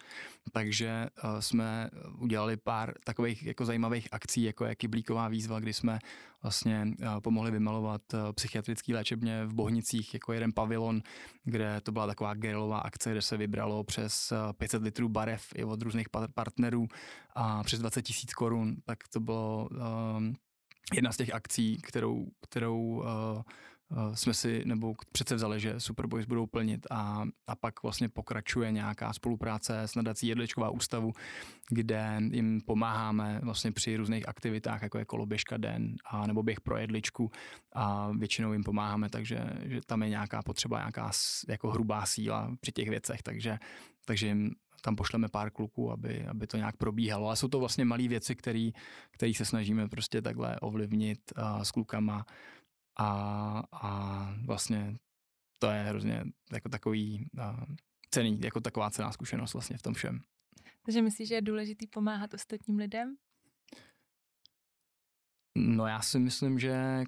B: Takže uh, jsme udělali pár takových jako zajímavých akcí, jako je Kyblíková výzva, kdy jsme vlastně uh, pomohli vymalovat uh, psychiatrický léčebně v Bohnicích jako jeden pavilon, kde to byla taková gerilová akce, kde se vybralo přes uh, 500 litrů barev i od různých partnerů a přes 20 tisíc korun, tak to bylo uh, jedna z těch akcí, kterou, kterou uh, Eh, jsme si, nebo přece vzali, že Superboys budou plnit a, a pak vlastně pokračuje nějaká spolupráce s nadací Jedličková ústavu, kde jim pomáháme vlastně při různých aktivitách, jako je koloběžka den a nebo běh pro jedličku a většinou jim pomáháme, takže že tam je nějaká potřeba, nějaká jako hrubá síla při těch věcech, takže takže jim tam pošleme pár kluků, aby, aby to nějak probíhalo. Ale jsou to vlastně malé věci, které se snažíme prostě takhle ovlivnit a, s klukama a, a vlastně to je hrozně jako takový a, cený, jako taková cená zkušenost vlastně v tom všem.
A: Takže myslíš, že je důležitý pomáhat ostatním lidem?
B: No já si myslím, že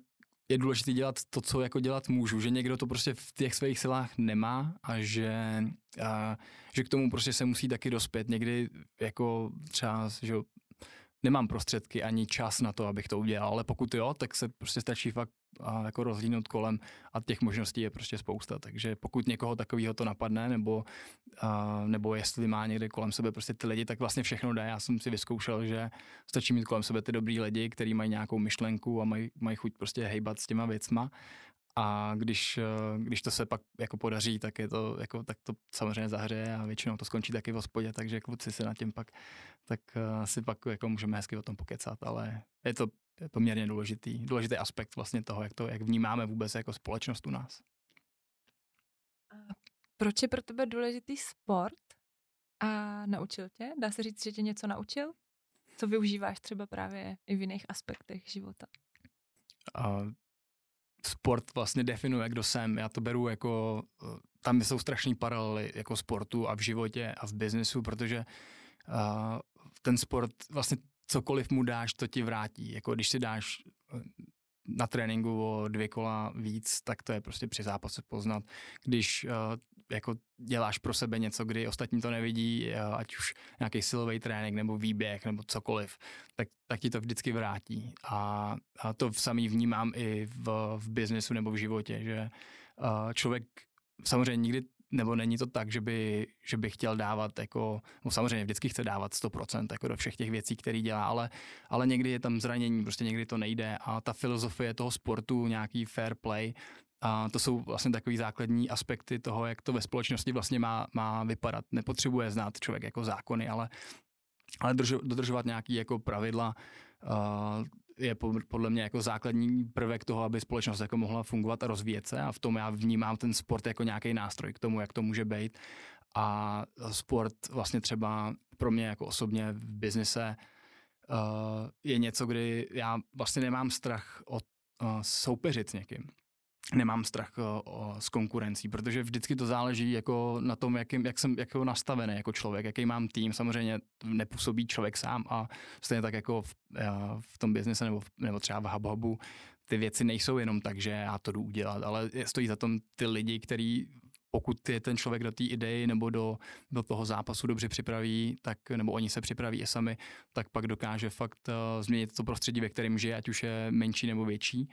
B: je důležité dělat to, co jako dělat můžu, že někdo to prostě v těch svých silách nemá a že, a, že k tomu prostě se musí taky dospět. Někdy jako třeba, že nemám prostředky ani čas na to, abych to udělal, ale pokud jo, tak se prostě stačí fakt a jako rozhlídnout kolem a těch možností je prostě spousta. Takže pokud někoho takového to napadne, nebo, a, nebo jestli má někde kolem sebe prostě ty lidi, tak vlastně všechno jde. Já jsem si vyzkoušel, že stačí mít kolem sebe ty dobrý lidi, kteří mají nějakou myšlenku a mají, mají chuť prostě hejbat s těma věcma a když, eh, když to se pak jako podaří, tak, je to, jako, tak to samozřejmě zahřeje a většinou to skončí taky v hospodě, takže kluci se na tím pak, tak uh, si pak jako můžeme hezky o tom pokecat, ale je to je poměrně důležitý, důležitý aspekt vlastně toho, jak, to, jak vnímáme vůbec jako společnost u nás.
A: Proč je pro tebe důležitý sport a naučil tě? Dá se říct, že tě něco naučil? Co využíváš třeba právě i v jiných aspektech života?
B: Uh, sport vlastně definuje, kdo jsem. Já to beru jako, eh, tam jsou strašné paralely jako sportu a v životě a v biznesu, protože uh, ten sport vlastně cokoliv mu dáš, to ti vrátí. Jako když si dáš eh, na tréninku o dvě kola víc, tak to je prostě při zápase poznat. Když uh, jako děláš pro sebe něco, kdy ostatní to nevidí, uh, ať už nějaký silový trénink nebo výběh nebo cokoliv, tak, tak ti to vždycky vrátí. A, a to samý vnímám i v, v biznesu nebo v životě, že uh, člověk samozřejmě nikdy nebo není to tak, že by, že by chtěl dávat jako, no samozřejmě vždycky chce dávat 100% jako do všech těch věcí, které dělá, ale, ale někdy je tam zranění, prostě někdy to nejde a ta filozofie toho sportu, nějaký fair play, a to jsou vlastně takové základní aspekty toho, jak to ve společnosti vlastně má, má vypadat. Nepotřebuje znát člověk jako zákony, ale, ale dodržovat nějaké jako pravidla, uh, je podle mě jako základní prvek toho, aby společnost jako mohla fungovat a rozvíjet se a v tom já vnímám ten sport jako nějaký nástroj k tomu, jak to může být. A sport vlastně třeba pro mě jako osobně v biznise uh, je něco, kdy já vlastně nemám strach od uh, soupeřit s někým nemám strach o, o, s konkurencí, protože vždycky to záleží jako na tom, jakým, jak jsem jako nastavený jako člověk, jaký mám tým. Samozřejmě nepůsobí člověk sám a stejně tak jako v, eh, v tom biznise nebo, nebo třeba v HubHubu ty věci nejsou jenom tak, že já to jdu udělat, ale stojí za tom ty lidi, který pokud je ten člověk do té idei nebo do, do toho zápasu dobře připraví, tak, nebo oni se připraví i sami, tak pak dokáže fakt uh, změnit to prostředí, ve kterém žije, ať už je menší nebo větší.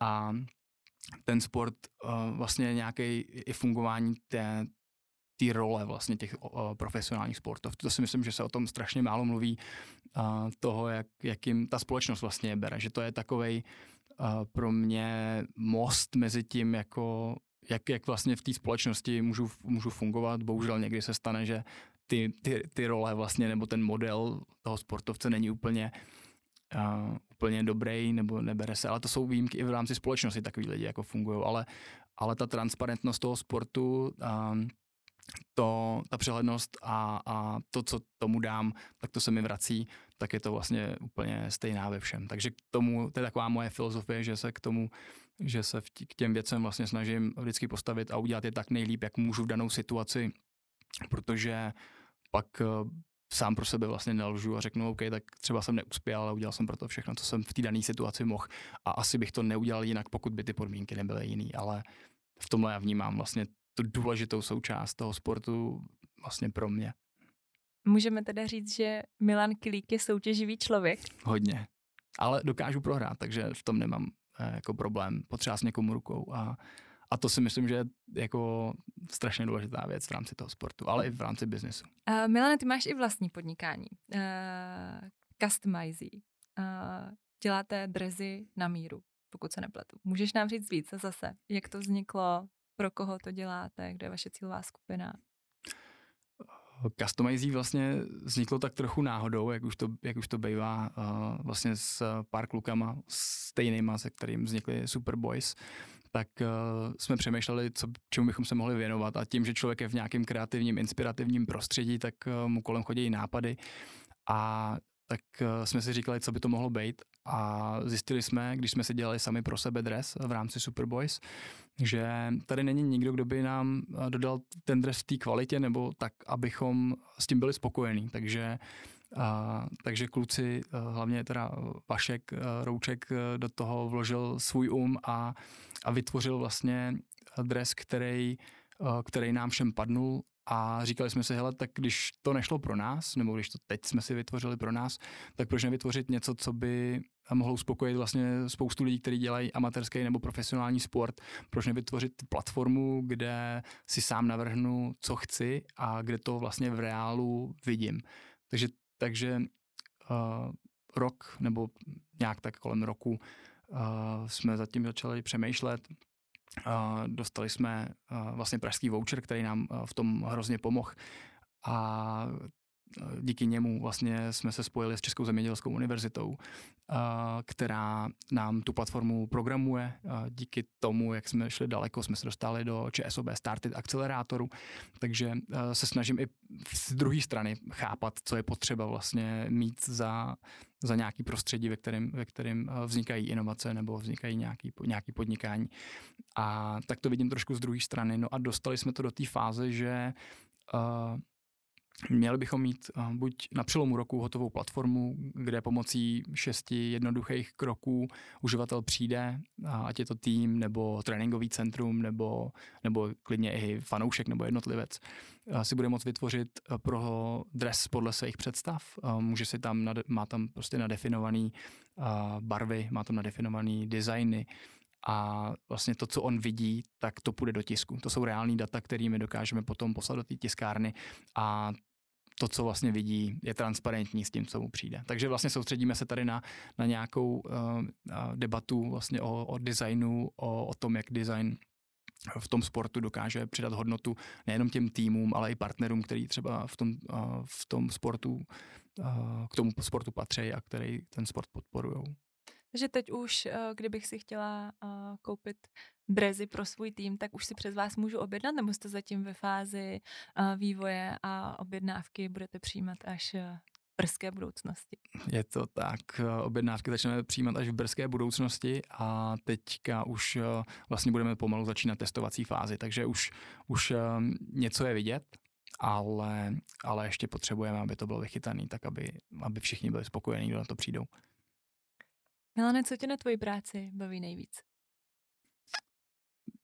B: A ten sport uh, vlastně nějaký i fungování té, té role vlastně těch uh, profesionálních sportov. To si myslím, že se o tom strašně málo mluví, uh, toho, jak, jak jim ta společnost vlastně bere, že to je takovej uh, pro mě most mezi tím, jako jak, jak vlastně v té společnosti můžu, můžu fungovat. Bohužel někdy se stane, že ty, ty, ty role vlastně, nebo ten model toho sportovce není úplně uh, úplně dobrý nebo nebere se, ale to jsou výjimky i v rámci společnosti, takový lidi jako fungují, ale, ale ta transparentnost toho sportu, to, ta přehlednost a, a to, co tomu dám, tak to se mi vrací, tak je to vlastně úplně stejná ve všem. Takže k tomu, to je taková moje filozofie, že se k tomu, že se k těm věcem vlastně snažím vždycky postavit a udělat je tak nejlíp, jak můžu v danou situaci, protože pak sám pro sebe vlastně nelžu a řeknu, OK, tak třeba jsem neuspěl, ale udělal jsem pro to všechno, co jsem v té dané situaci mohl a asi bych to neudělal jinak, pokud by ty podmínky nebyly jiný, ale v tomhle já vnímám vlastně tu důležitou součást toho sportu vlastně pro mě.
A: Můžeme teda říct, že Milan Kilík je soutěživý člověk?
B: Hodně, ale dokážu prohrát, takže v tom nemám eh, jako problém potřást někomu rukou a a to si myslím, že je jako strašně důležitá věc v rámci toho sportu, ale i v rámci biznesu.
A: Uh, Milane, ty máš i vlastní podnikání. Uh, Customizí. Uh, děláte drezy na míru, pokud se nepletu. Můžeš nám říct víc zase, jak to vzniklo, pro koho to děláte, kde je vaše cílová skupina?
B: Customizí vlastně vzniklo tak trochu náhodou, jak už to, jak už to bývá uh, vlastně s pár klukama stejnýma, se kterým vznikly Superboys tak uh, jsme přemýšleli, co, čemu bychom se mohli věnovat. A tím, že člověk je v nějakém kreativním, inspirativním prostředí, tak uh, mu kolem chodí nápady. A tak uh, jsme si říkali, co by to mohlo být. A zjistili jsme, když jsme si dělali sami pro sebe dres v rámci Superboys, že tady není nikdo, kdo by nám dodal ten dres v té kvalitě nebo tak, abychom s tím byli spokojení. Takže a, takže kluci, hlavně teda Vašek, Rouček do toho vložil svůj um a, a vytvořil vlastně dres, který, který nám všem padnul a říkali jsme si, hele, tak když to nešlo pro nás, nebo když to teď jsme si vytvořili pro nás, tak proč nevytvořit něco, co by mohlo uspokojit vlastně spoustu lidí, kteří dělají amatérský nebo profesionální sport, proč nevytvořit platformu, kde si sám navrhnu, co chci a kde to vlastně v reálu vidím. Takže, takže uh, rok nebo nějak tak kolem roku uh, jsme zatím začali přemýšlet, Uh, dostali jsme uh, vlastně pražský voucher, který nám uh, v tom hrozně pomohl. A díky němu vlastně jsme se spojili s Českou zemědělskou univerzitou, která nám tu platformu programuje. Díky tomu, jak jsme šli daleko, jsme se dostali do ČSOB Started akcelerátoru, takže se snažím i z druhé strany chápat, co je potřeba vlastně mít za, za nějaký prostředí, ve kterém, ve kterém vznikají inovace nebo vznikají nějaký, nějaký podnikání. A tak to vidím trošku z druhé strany. No a dostali jsme to do té fáze, že Měli bychom mít uh, buď na přelomu roku hotovou platformu, kde pomocí šesti jednoduchých kroků uživatel přijde, ať je to tým, nebo tréninkový centrum, nebo, nebo klidně i fanoušek nebo jednotlivec, uh, si bude moct vytvořit uh, pro dres podle svých představ. Může si tam, má tam prostě nadefinovaný barvy, má tam nadefinovaný designy, a vlastně to, co on vidí, tak to půjde do tisku. To jsou reální data, kterými dokážeme potom poslat do té tiskárny a to, co vlastně vidí, je transparentní s tím, co mu přijde. Takže vlastně soustředíme se tady na, na nějakou uh, debatu vlastně o, o designu, o, o tom, jak design v tom sportu dokáže přidat hodnotu nejenom těm týmům, ale i partnerům, který třeba v tom, uh, v tom sportu, uh, k tomu sportu patří a který ten sport podporují.
A: Takže teď už, eh, kdybych si chtěla eh, koupit brezy pro svůj tým, tak už si přes vás můžu objednat, nebo jste zatím ve fázi eh, vývoje a objednávky budete přijímat až v brzké budoucnosti?
B: Je to tak. Objednávky začneme přijímat až v brzké budoucnosti a teďka už vlastně budeme pomalu začínat testovací fázi, takže už, už něco je vidět, ale, ale ještě potřebujeme, aby to bylo vychytané, tak aby, aby všichni byli spokojení, kdo na to přijdou.
A: Milane, co tě na tvoji práci baví nejvíc?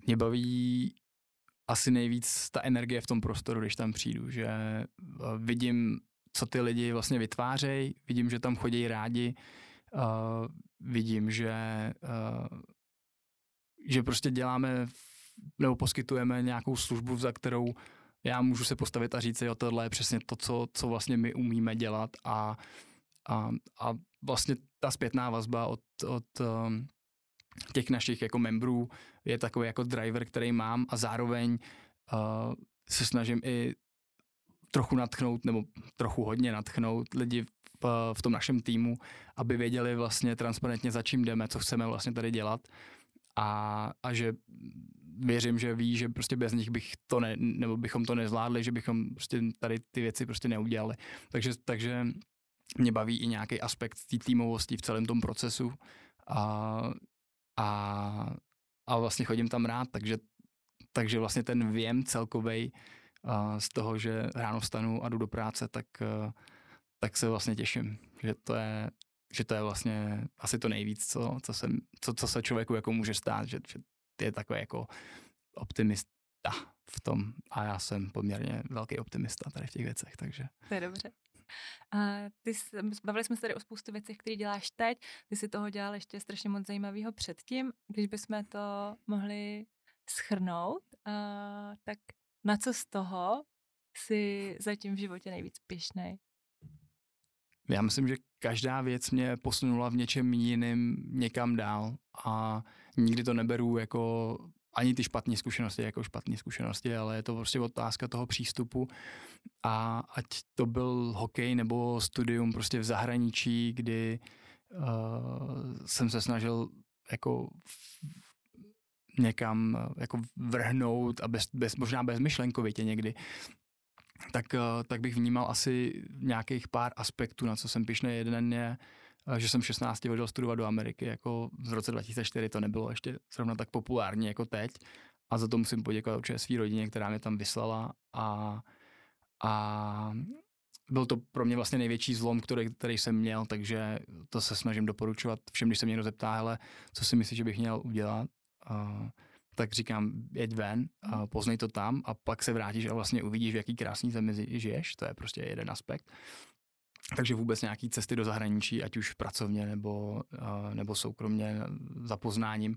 B: Mě baví asi nejvíc ta energie v tom prostoru, když tam přijdu, že eh, vidím, co ty lidi vlastně vytvářejí, vidím, že tam chodí rádi, uh, vidím, že, uh, že prostě děláme nebo poskytujeme nějakou službu, za kterou já můžu se postavit a říct, jo, tohle je přesně to, co, co vlastně my umíme dělat a, a, a vlastně ta zpětná vazba od, od um, těch našich jako membrů je takový jako driver, který mám a zároveň uh, se snažím i trochu natchnout, nebo trochu hodně natchnout lidi v, v tom našem týmu, aby věděli vlastně transparentně, za čím jdeme, co chceme vlastně tady dělat a, a že věřím, že ví, že prostě bez nich bych to ne, nebo bychom to nezvládli, že bychom prostě tady ty věci prostě neudělali. Takže, takže mě baví i nějaký aspekt té týmovosti v celém tom procesu a, a, a vlastně chodím tam rád, takže, takže vlastně ten věm celkový z toho, že ráno vstanu a jdu do práce, tak, tak se vlastně těším, že to je, že to je vlastně asi to nejvíc, co, co, se, co, co se člověku jako může stát, že, že je takový jako optimista v tom a já jsem poměrně velký optimista tady v těch věcech, takže.
A: To je dobře. A ty, bavili jsme se tady o spoustu věcí, které děláš teď. Ty si toho dělal ještě strašně moc zajímavého předtím. Když bychom to mohli schrnout, a, tak na co z toho si zatím v životě nejvíc pišnej?
B: Já myslím, že každá věc mě posunula v něčem jiným někam dál a nikdy to neberu jako ani ty špatné zkušenosti jako špatné zkušenosti, ale je to prostě otázka toho přístupu a ať to byl hokej nebo studium prostě v zahraničí, kdy uh, jsem se snažil jako někam eh, jako vrhnout a bez, bez, možná bezmyšlenkovitě někdy, tak, eh, tak bych vnímal asi nějakých pár aspektů, na co jsem pišný. Jeden je, že jsem v 16 odjel studovat do Ameriky, jako v roce 2004 to nebylo ještě zrovna tak populární jako teď. A za to musím poděkovat určitě své rodině, která mě tam vyslala. A, a byl to pro mě vlastně největší zlom, který, který jsem měl, takže to se snažím doporučovat všem, když se mě někdo zeptá, hele, co si myslíš, že bych měl udělat, uh, tak říkám, jeď ven, uh, poznej to tam a pak se vrátíš a vlastně uvidíš, v jaký krásný zemi žiješ, to je prostě jeden aspekt. Takže vůbec nějaký cesty do zahraničí, ať už pracovně nebo, uh, nebo soukromně za poznáním,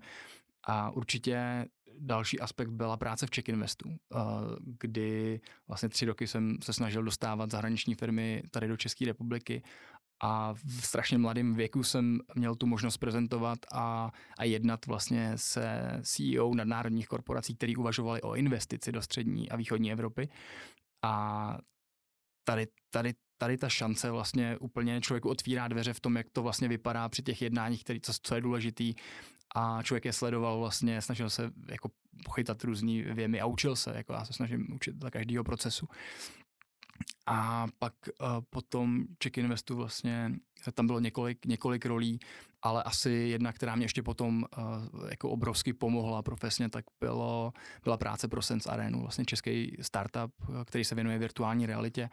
B: a určitě další aspekt byla práce v Czech Investu, eh, kdy vlastně tři roky jsem se snažil dostávat zahraniční firmy tady do České republiky a v strašně mladém věku jsem měl tu možnost prezentovat a, a jednat vlastně se CEO nadnárodních korporací, který uvažovali o investici do střední a východní Evropy. A tady, tady, tady ta šance vlastně úplně člověku otvírá dveře v tom, jak to vlastně vypadá při těch jednáních, který, co, co je důležitý, a člověk je sledoval vlastně, snažil se jako pochytat různý věmy a učil se, jako já se snažím učit za každého procesu. A pak uh, potom Czech Investu vlastně, tam bylo několik, několik rolí, ale asi jedna, která mě ještě potom uh, jako obrovsky pomohla profesně, tak bylo, byla práce pro Sense Arenu, vlastně český startup, který se věnuje virtuální realitě.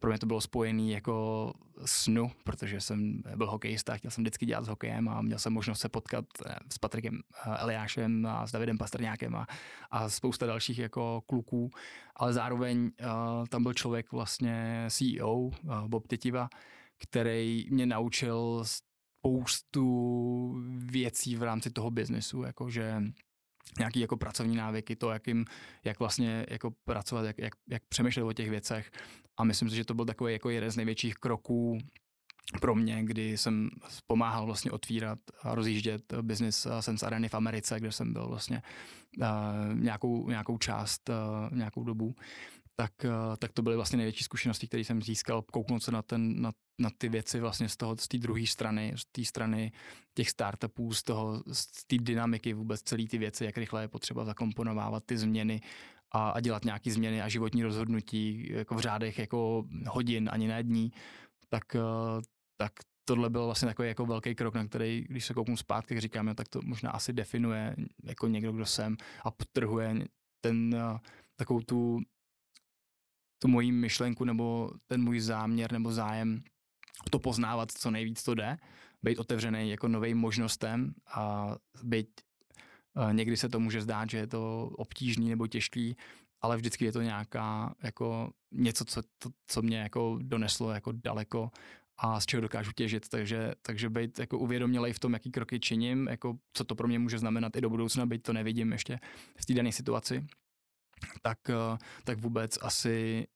B: Pro mě to bylo spojený jako snu, protože jsem byl hokejista, chtěl jsem vždycky dělat s hokejem a měl jsem možnost se potkat eh, s Patrikem eh, Eliášem a s Davidem Pastrňákem a, a spousta dalších jako kluků, ale zároveň uh, tam byl člověk vlastně CEO, uh, Bob Tetiva, který mě naučil spoustu věcí v rámci toho biznesu, jakože nějaký jako pracovní návyky, to, jak, jim, jak vlastně jako pracovat, jak, jak, jak přemýšlet o těch věcech. A myslím si, že to byl takový jako jeden z největších kroků pro mě, kdy jsem pomáhal vlastně otvírat a rozjíždět business Sense Areny v Americe, kde jsem byl vlastně uh, nějakou, nějakou část, uh, nějakou dobu tak, eh, tak to byly vlastně největší zkušenosti, které jsem získal, kouknout se na, ten, na, na ty věci vlastně z toho, z té druhé strany, z té strany těch startupů, z toho, z té dynamiky vůbec celé ty věci, jak rychle je potřeba zakomponovávat ty změny a, a dělat nějaké změny a životní rozhodnutí jako v řádech jako hodin, ani ne dní, tak, eh, tak tohle byl vlastně takový jako velký krok, na který, když se kouknu zpátky, říkám, tak to možná asi definuje jako někdo, kdo jsem a potrhuje ten, eh, takovou tu tu moji myšlenku nebo ten můj záměr nebo zájem to poznávat, co nejvíc to jde, být otevřený jako novým možnostem a být někdy se to může zdát, že je to obtížný nebo těžký, ale vždycky je to nějaká jako něco, co, to, co mě jako doneslo jako daleko a z čeho dokážu těžit, takže, takže být jako uvědomělej v tom, jaký kroky činím, jako co to pro mě může znamenat i do budoucna, být to nevidím ještě v té dané situaci tak, eh, tak vůbec asi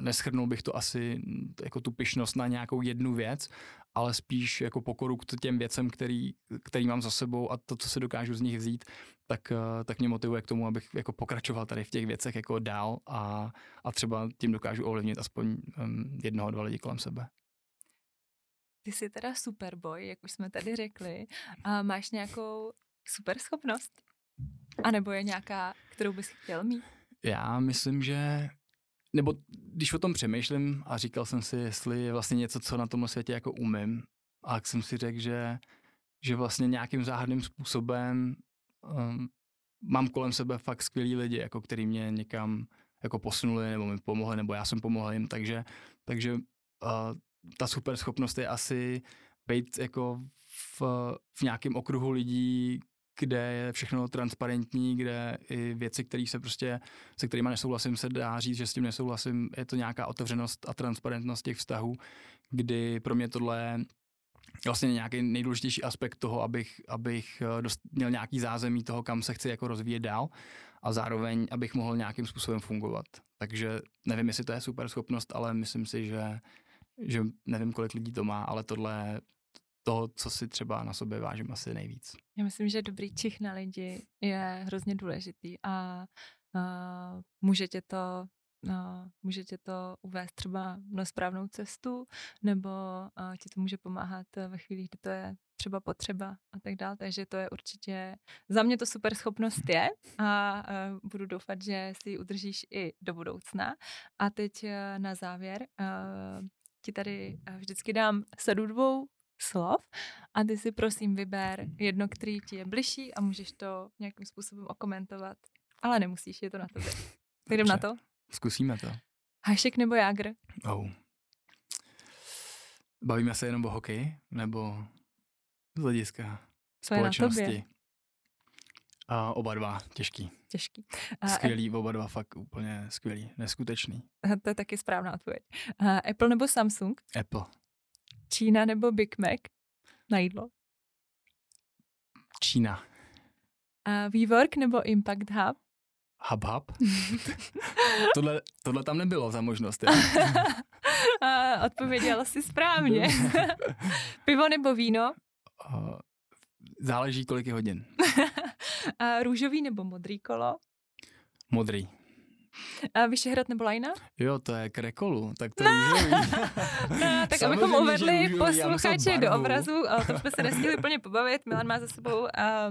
B: neschrnul bych to asi jako tu pyšnost na nějakou jednu věc, ale spíš jako pokoru k těm věcem, který, který mám za sebou a to, co se dokážu z nich vzít, tak, eh, tak mě motivuje k tomu, abych jako pokračoval tady v těch věcech jako dál a, a třeba tím dokážu ovlivnit aspoň um, jednoho, dva lidi kolem sebe.
A: Ty jsi teda superboy, jak už jsme tady řekli. A máš nějakou super schopnost? A nebo je nějaká, kterou bys chtěl mít?
B: Já myslím, že nebo když o tom přemýšlím a říkal jsem si, jestli je vlastně něco, co na tomhle světě jako umím, a jak jsem si řekl, že, že vlastně nějakým záhadným způsobem um, mám kolem sebe fakt skvělí lidi, jako který mě někam jako posunuli nebo mi pomohli, nebo já jsem pomohl jim, takže, takže uh, ta super schopnost je asi být jako v, v nějakém okruhu lidí, kde je všechno transparentní, kde i věci, které se prostě, se kterými nesouhlasím, se dá říct, že s tím nesouhlasím, je to nějaká otevřenost a transparentnost těch vztahů, kdy pro mě tohle je vlastně nějaký nejdůležitější aspekt toho, abych, abych eh, dost, měl nějaký zázemí toho, kam se chci jako rozvíjet dál a zároveň, abych mohl nějakým způsobem fungovat. Takže nevím, jestli to je super schopnost, ale myslím si, že, že nevím, kolik lidí to má, ale tohle toho, co si třeba na sobě vážím asi nejvíc.
A: Já myslím, že dobrý čich na lidi je hrozně důležitý a uh, může tě to no, může tě to uvést třeba na správnou cestu, nebo ti to může pomáhat ve chvíli, kdy to je třeba potřeba a tak dále. Takže to je určitě, za mě to super schopnost je a budu doufat, že si ji udržíš i do budoucna. A teď uh, na závěr uh, ti tady vždycky dám sadu dvou slov a ty si prosím vyber jedno, který ti je bližší a můžeš to nějakým způsobem okomentovat. Ale nemusíš, je to na tobě. Tak jdem na to?
B: Zkusíme to.
A: Hašek nebo Jágr?
B: Oh. Bavíme se jenom o hokeji? Nebo z hlediska Co společnosti? Je na tobě? A oba dva, těžký.
A: Těžký.
B: Skvělý, oba dva fakt úplně skvělý, neskutečný.
A: To je taky správná odpověď. Apple nebo Samsung?
B: Apple.
A: Čína nebo Big Mac na jídlo?
B: Čína.
A: A WeWork nebo Impact Hub?
B: Hub Hub? tohle, tohle tam nebylo za možnost.
A: A odpověděla si správně. Pivo nebo víno? Uh,
B: záleží, kolik je hodin.
A: A růžový nebo modrý kolo?
B: Modrý.
A: A Vyšehrad nebo Lajna?
B: Jo, to je krekolu, tak to no. růžový.
A: no, tak abychom uvedli posluchače do obrazu, a to jsme se nestihli úplně pobavit, Milan má za sebou a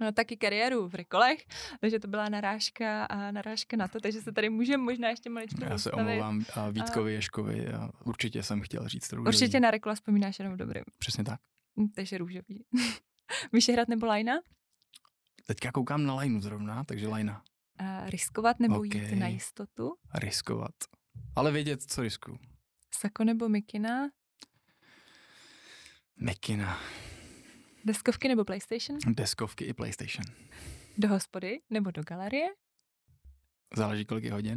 A: No, taky kariéru v Rekolech, takže to byla narážka a narážka na to, takže se tady můžeme možná ještě maličko
B: Já se omlouvám a Vítkovi a... Ješkovi, a určitě jsem chtěl říct růžový.
A: Určitě na Rekola vzpomínáš jenom dobrým.
B: Přesně tak.
A: Hm, takže růžový. Vyšehrad nebo Lajna?
B: Teďka koukám na Lajnu zrovna, takže Lajna.
A: A riskovat nebo okay. jít na jistotu?
B: Riskovat. Ale vědět, co risku.
A: Sako nebo Mikina?
B: Mikina.
A: Deskovky nebo PlayStation?
B: Deskovky i PlayStation.
A: Do hospody nebo do galerie?
B: Záleží, kolik je hodin.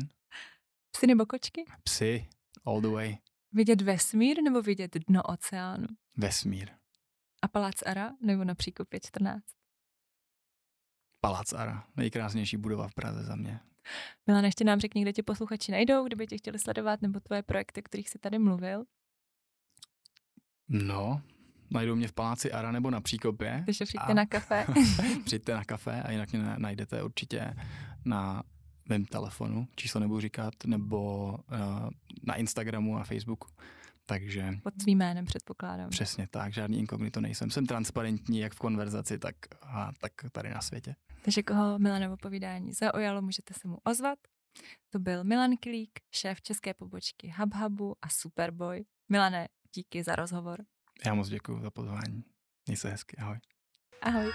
A: Psy nebo kočky?
B: Psy, all the way.
A: Vidět vesmír nebo vidět dno oceánu?
B: Vesmír.
A: A Palác Ara nebo na Příkopě 14?
B: Palác Ara, nejkrásnější budova v Praze za mě.
A: Milan, ještě nám řekni, kde tě posluchači najdou, kdyby tě chtěli sledovat, nebo tvoje projekty, o kterých jsi tady mluvil.
B: No, najdou mě v Paláci Ara nebo na Příkopě.
A: Takže přijďte a... na kafe.
B: přijďte na kafe a jinak mě najdete určitě na mém telefonu, číslo nebudu říkat, nebo uh, na Instagramu a Facebooku. Takže...
A: Pod svým jménem předpokládám.
B: Přesně tak, žádný inkognito nejsem. Jsem transparentní jak v konverzaci, tak, a, tak tady na světě.
A: Takže koho Milanovo povídání zaujalo, můžete se mu ozvat. To byl Milan Klík, šéf české pobočky HubHubu a Superboy. Milane, díky za rozhovor.
B: Já moc děkuji za pozvání. Měj se hezky, ahoj.
A: Ahoj.